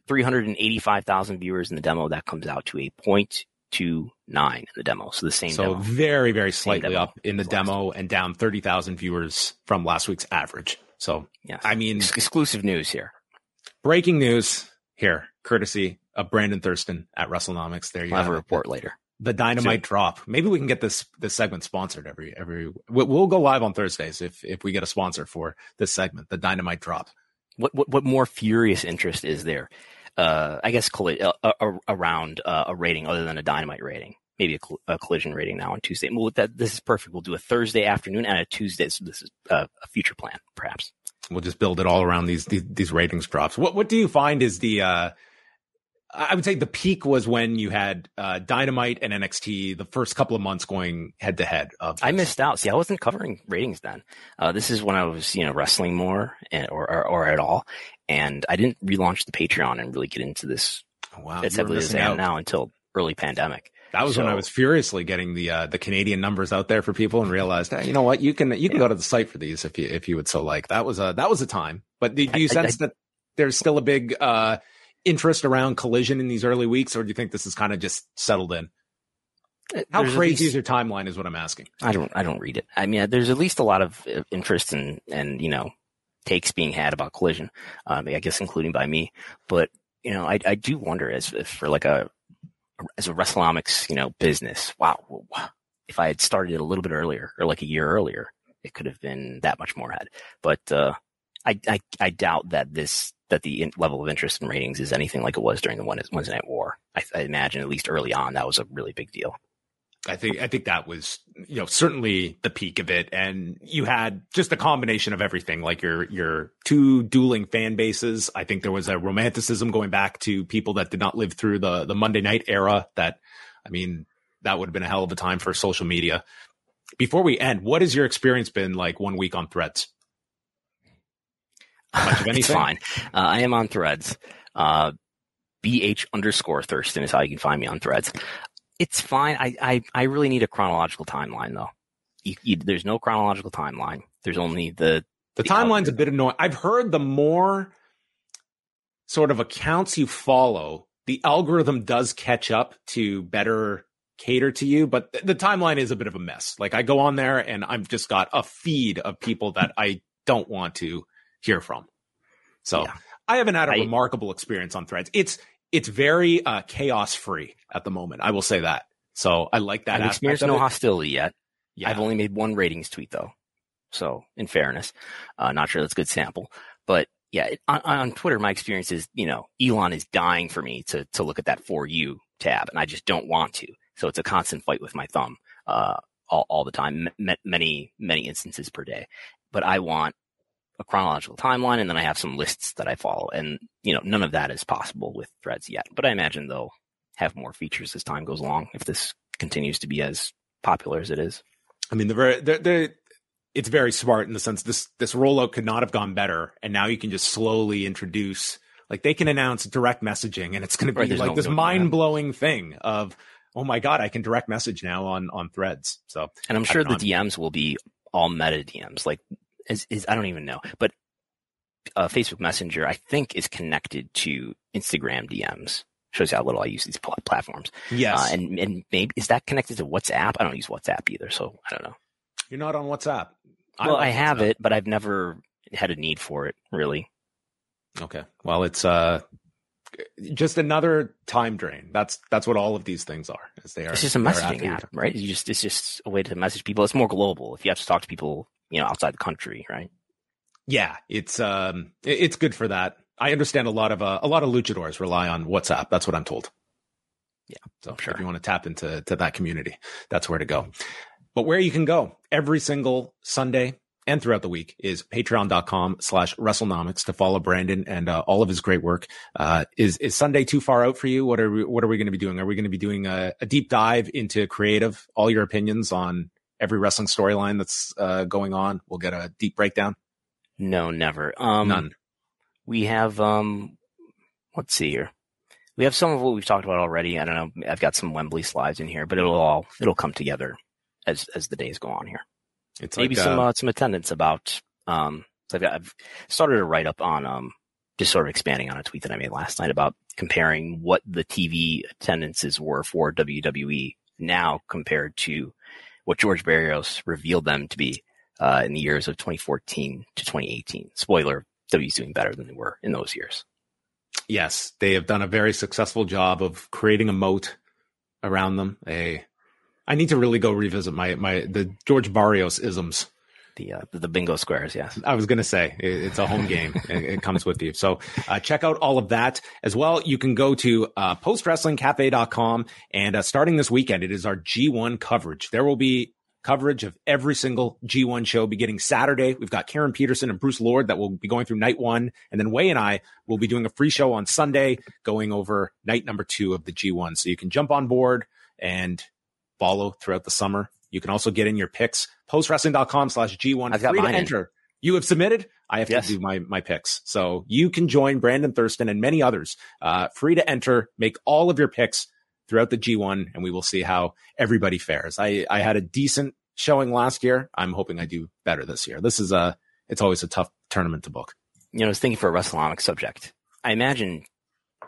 385,000 viewers in the demo. That comes out to a 0.29 in the demo. So the same. So demo. very, very slightly up in the demo and down 30,000 viewers from last week's average. So, yes. I mean, Ex- exclusive news here. Breaking news here, courtesy of Brandon Thurston at WrestleNomics. There you we'll have, a report later. The dynamite drop. Maybe we can get this this segment sponsored every every. We'll go live on Thursdays if if we get a sponsor for this segment. The dynamite drop. What what, what more furious interest is there? Uh, I guess colli- uh, uh, around uh, a rating other than a dynamite rating. Maybe a, cl- a, collision rating now on Tuesday. Well, that this is perfect. We'll do a Thursday afternoon and a Tuesday. So this is a future plan, perhaps. We'll just build it all around these these, these ratings drops. What what do you find is the uh, I would say the peak was when you had uh, Dynamite and NXT the first couple of months going head to head. I missed out. See, I wasn't covering ratings then. Uh, this is when I was, you know, wrestling more and, or, or, or at all, and I didn't relaunch the Patreon and really get into this oh, wow, as heavily as I am now until early pandemic. That was so, when I was furiously getting the uh, the Canadian numbers out there for people and realized, hey, you know what, you can you can yeah. go to the site for these if you if you would so like. That was a that was a time. But do, do you I, sense I, I, that there's still a big uh, interest around collision in these early weeks, or do you think this is kind of just settled in? Uh, How there's crazy least, is your timeline? Is what I'm asking. I don't. I don't read it. I mean, there's at least a lot of uh, interest and and you know takes being had about collision. Um, I guess including by me, but you know, I I do wonder as if for like a as a WrestleNomics you know business. Wow, if I had started it a little bit earlier or like a year earlier, it could have been that much more ahead. But uh, I, I I doubt that this that the level of interest in ratings is anything like it was during the Wednesday Night War. I, I imagine at least early on that was a really big deal. I think I think that was you know certainly the peak of it, and you had just a combination of everything, like your your two dueling fan bases. I think there was a romanticism going back to people that did not live through the the Monday night era. That I mean, that would have been a hell of a time for social media. Before we end, what has your experience been like one week on Threads? Much of anything? fine. Uh, I am on Threads. Uh, BH underscore Thurston is how you can find me on Threads. It's fine. I, I, I really need a chronological timeline though. You, you, there's no chronological timeline. There's only the the, the timeline's a bit annoying. I've heard the more sort of accounts you follow, the algorithm does catch up to better cater to you, but th- the timeline is a bit of a mess. Like I go on there and I've just got a feed of people that I don't want to hear from. So yeah. I haven't had a I, remarkable experience on threads. It's it's very uh, chaos free at the moment. I will say that. So I like that. I've experienced no it. hostility yet. Yeah. I've only made one ratings tweet though. So in fairness, uh, not sure that's a good sample, but yeah, it, on, on, Twitter, my experience is, you know, Elon is dying for me to, to look at that for you tab and I just don't want to. So it's a constant fight with my thumb, uh, all, all the time, m- many, many instances per day. But I want a chronological timeline and then I have some lists that I follow. And, you know, none of that is possible with threads yet, but I imagine they'll have more features as time goes along if this continues to be as popular as it is. I mean, the very, the, the, it's very smart in the sense this, this rollout could not have gone better. And now you can just slowly introduce, like they can announce direct messaging and it's going to be right, like no, this mind blowing thing of, oh my God, I can direct message now on, on threads. So, and I'm sure the DMs will be all meta DMs. Like is, is I don't even know, but uh, Facebook Messenger I think is connected to Instagram DMs. Shows you how little I use these pl- platforms. Yes, uh, and and maybe is that connected to WhatsApp? I don't use WhatsApp either, so I don't know. You're not on WhatsApp. I well, I have WhatsApp. it, but I've never had a need for it really. Okay. Well, it's uh just another time drain. That's that's what all of these things are. As they are, it's just a messaging app, right? You just it's just a way to message people. It's more global. If you have to talk to people, you know, outside the country, right? Yeah, it's um, it's good for that. I understand a lot of uh, a lot of luchadors rely on WhatsApp. That's what I'm told. Yeah, so sure. if you want to tap into to that community, that's where to go. But where you can go every single Sunday and throughout the week is patreon.com slash WrestleNomics to follow Brandon and uh, all of his great work. Uh, is, is Sunday too far out for you? What are we, what are we going to be doing? Are we going to be doing a, a, deep dive into creative, all your opinions on every wrestling storyline that's uh, going on? We'll get a deep breakdown. No, never. Um, None. We have, um, let's see here. We have some of what we've talked about already. I don't know. I've got some Wembley slides in here, but it'll all, it'll come together as, as the days go on here. It's maybe like, some uh, uh, some attendance about. Um, so I've, I've started a write up on um, just sort of expanding on a tweet that I made last night about comparing what the TV attendances were for WWE now compared to what George Barrios revealed them to be uh, in the years of 2014 to 2018. Spoiler: WWE's doing better than they were in those years. Yes, they have done a very successful job of creating a moat around them. A I need to really go revisit my my the George Barrios isms. The, uh, the bingo squares, yes. I was going to say it, it's a home game. it, it, comes with you. So uh, check out all of that as well. You can go to uh, postwrestlingcafe.com and uh, starting this weekend, it is our G1 coverage. There will be coverage of every single G1 show beginning Saturday. We've got Karen Peterson and Bruce Lord that will be going through night one. And then Wai and I will be doing a free show on Sunday going over night number two of the G1. So you can jump on board and follow throughout the summer. You can also get in your picks. Postwrestling.com slash G1. I've got free to enter. In. You have submitted. I have yes. to do my, my picks. So you can join Brandon Thurston and many others. Uh, free to enter. Make all of your picks throughout the G1 and we will see how everybody fares. I, I had a decent showing last year. I'm hoping I do better this year. This is a, it's always a tough tournament to book. You know, I was thinking for a WrestleNomics subject. I imagine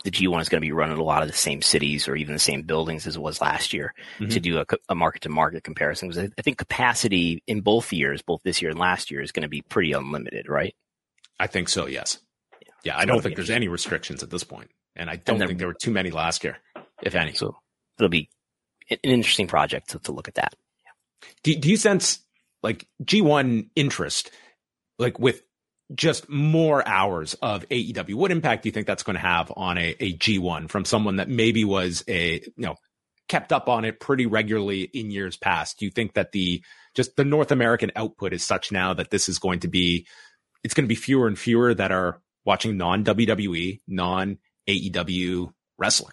the G1 is going to be running a lot of the same cities or even the same buildings as it was last year mm-hmm. to do a, market to market comparison. Because I think capacity in both years, both this year and last year, is going to be pretty unlimited, right? I think so. Yes. Yeah. yeah I don't think there's any restrictions at this point, and I don't and think there were too many last year, if any. So it'll be an interesting project to, to look at that. Yeah. Do, do you sense like G1 interest, like with just more hours of AEW. What impact do you think that's going to have on a, a G1 from someone that maybe was a, you know, kept up on it pretty regularly in years past? Do you think that the, just the North American output is such now that this is going to be, it's going to be fewer and fewer that are watching non WWE, non AEW wrestling?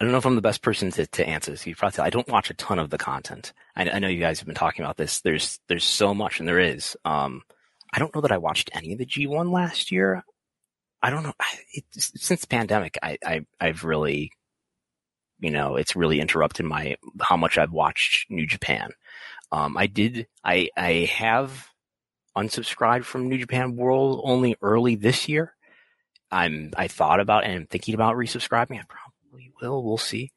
I don't know if I'm the best person to, to answer this. You probably I don't watch a ton of the content. I, I, know you guys have been talking about this. There's there's so much, and there is. Um, I don't know that I watched any of the G1 last year. I don't know. It, since pandemic, I, I, I've really, you know, it's really interrupted my, how much I've watched New Japan. Um, I did, I, I have unsubscribed from New Japan World only early this year. I'm, I thought about and I'm thinking about resubscribing. I probably will. We'll see.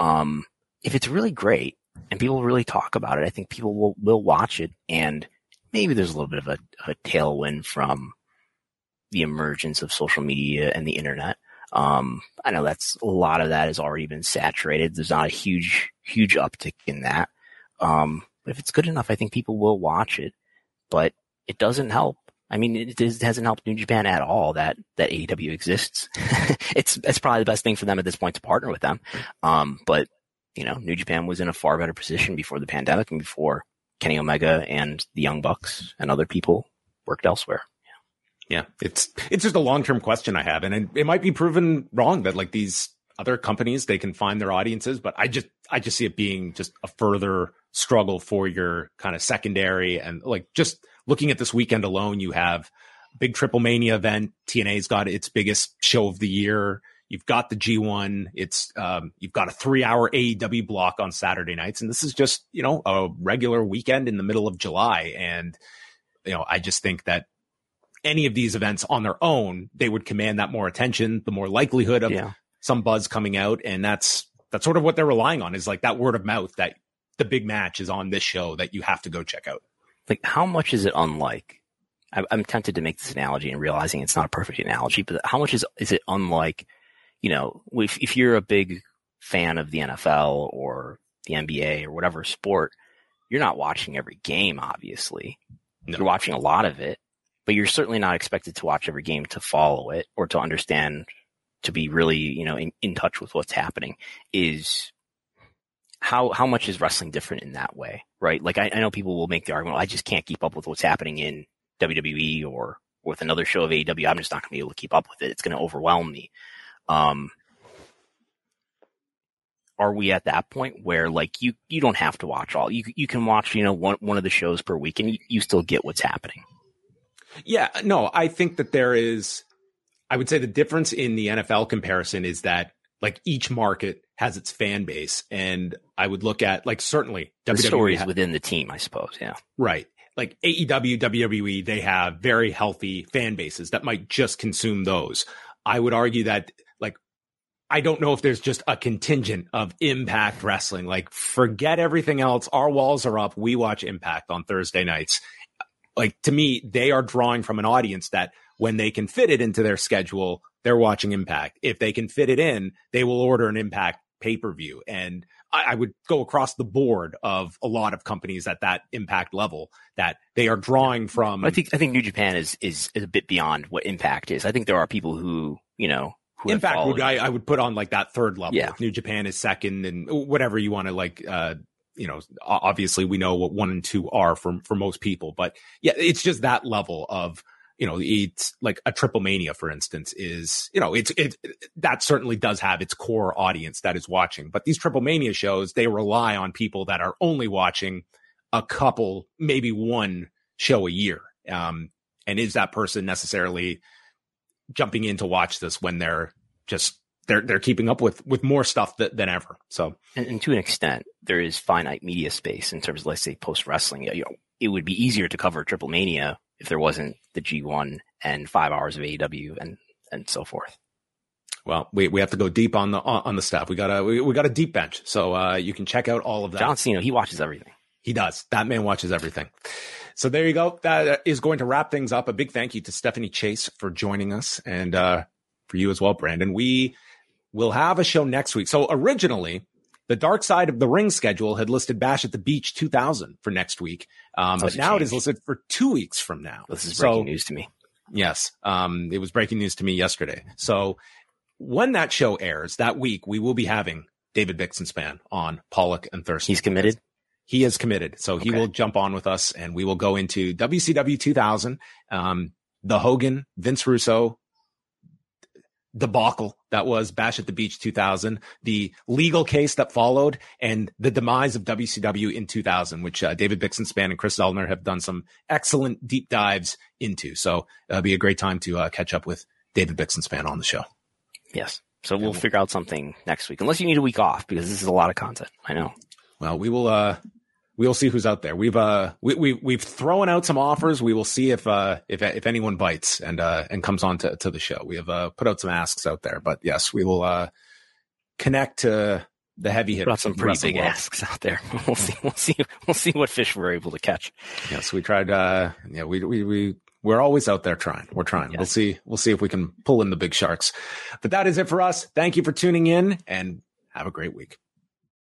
Um, if it's really great and people really talk about it, I think people will, will watch it and maybe there's a little bit of a, a tailwind from the emergence of social media and the internet. Um, I know that's a lot of that has already been saturated. There's not a huge, huge uptick in that. Um, but if it's good enough, I think people will watch it, but it doesn't help. I mean, it, it hasn't helped New Japan at all that, that AEW exists. it's, it's probably the best thing for them at this point to partner with them. Um, but you know, New Japan was in a far better position before the pandemic and before Kenny Omega and the Young Bucks and other people worked elsewhere. Yeah. yeah. It's, it's just a long-term question I have. And it, it might be proven wrong that like these other companies, they can find their audiences, but I just, I just see it being just a further struggle for your kind of secondary and like just looking at this weekend alone, you have big triple mania event. TNA's got its biggest show of the year. You've got the G1. It's um, you've got a three-hour AEW block on Saturday nights, and this is just you know a regular weekend in the middle of July. And you know, I just think that any of these events on their own, they would command that more attention, the more likelihood of yeah. some buzz coming out, and that's that's sort of what they're relying on is like that word of mouth that the big match is on this show that you have to go check out. Like, how much is it unlike I'm tempted to make this analogy and realizing it's not a perfect analogy, but how much is is it unlike, you know, if if you're a big fan of the NFL or the NBA or whatever sport, you're not watching every game, obviously. No. You're watching a lot of it, but you're certainly not expected to watch every game to follow it or to understand, to be really, you know, in, in touch with what's happening. Is how how much is wrestling different in that way, right? Like I, I know people will make the argument, well, I just can't keep up with what's happening in WWE or with another show of AEW. I'm just not going to be able to keep up with it. It's going to overwhelm me. Um, are we at that point where like you you don't have to watch all you you can watch you know one one of the shows per week and you, you still get what's happening yeah no i think that there is i would say the difference in the nfl comparison is that like each market has its fan base, and I would look at like certainly the WWE stories within the team, I suppose. Yeah, right. Like AEW, WWE, they have very healthy fan bases that might just consume those. I would argue that I don't know if there's just a contingent of Impact Wrestling. Like forget everything else. Our walls are up. We watch Impact on Thursday nights. Like to me, they are drawing from an audience that when they can fit it into their schedule, they're watching Impact. If they can fit it in, they will order an Impact pay per view. And I, I, would go across the board of a lot of companies at that Impact level that they are drawing from. I think I think New Japan is is, is a bit beyond what Impact is. I think there are people who you know. Who fact, I, I, would put on like that third level. Yeah. New Japan is second, and whatever you want to like. uh you know, obviously we know what one and two are for for most people, but yeah, it's just that level of you know, it's like a triple mania, for instance, is, you know, it's, it, that certainly does have its core audience that is watching. But these triple mania shows, they rely on people that are only watching a couple, maybe one show a year. Um, and is that person necessarily jumping in to watch this when they're just they're they're keeping up with with more stuff that, than ever. So, and, and, to an extent, there is finite media space in terms of let's say post wrestling. You know, it would be easier to cover Triple Mania if there wasn't the G1 and five hours of AEW and and so forth. Well, we, we have to go deep on the on the stuff. We got a we, we got a deep bench, so uh, you can check out all of that. John Cena, he watches everything. He does. That man watches everything. So there you go. That is going to wrap things up. A big thank you to Stephanie Chase for joining us, and uh, for you as well, Brandon. We will have a show next week. So originally, the dark side of the ring schedule had listed Bash at the Beach 2000 for next week. Um, but now change. it is listed for two weeks from now. This is breaking so, news to me. Yes. Um, it was breaking news to me yesterday. So when that show airs that week, we will be having David Bixenspan on Pollock and Thurston. He's committed. He is committed. So okay. he will jump on with us and we will go into WCW 2000, um, the Hogan, Vince Russo, debacle that was Bash at the Beach 2000, the legal case that followed, and the demise of WCW in 2000, which uh, David Bixenspan and Kris Zellner have done some excellent deep dives into. So it'll be a great time to uh, catch up with David Bixenspan on the show. Yes. So we'll figure out something next week, unless you need a week off because this is a lot of content. I know. Well, we will. uh we'll see who's out there. We've uh we, we we've thrown out some offers. We will see if uh if if anyone bites and uh and comes on to, to the show. We have uh put out some asks out there, but yes, we will uh connect to the heavy hitters. Some pretty big world. asks out there. We'll see. We'll see. We'll see what fish we're able to catch. Yes, we tried. uh Yeah, we we we. We're always out there trying. We're trying. Yes. We'll see. We'll see if we can pull in the big sharks. But that is it for us. Thank you for tuning in and have a great week.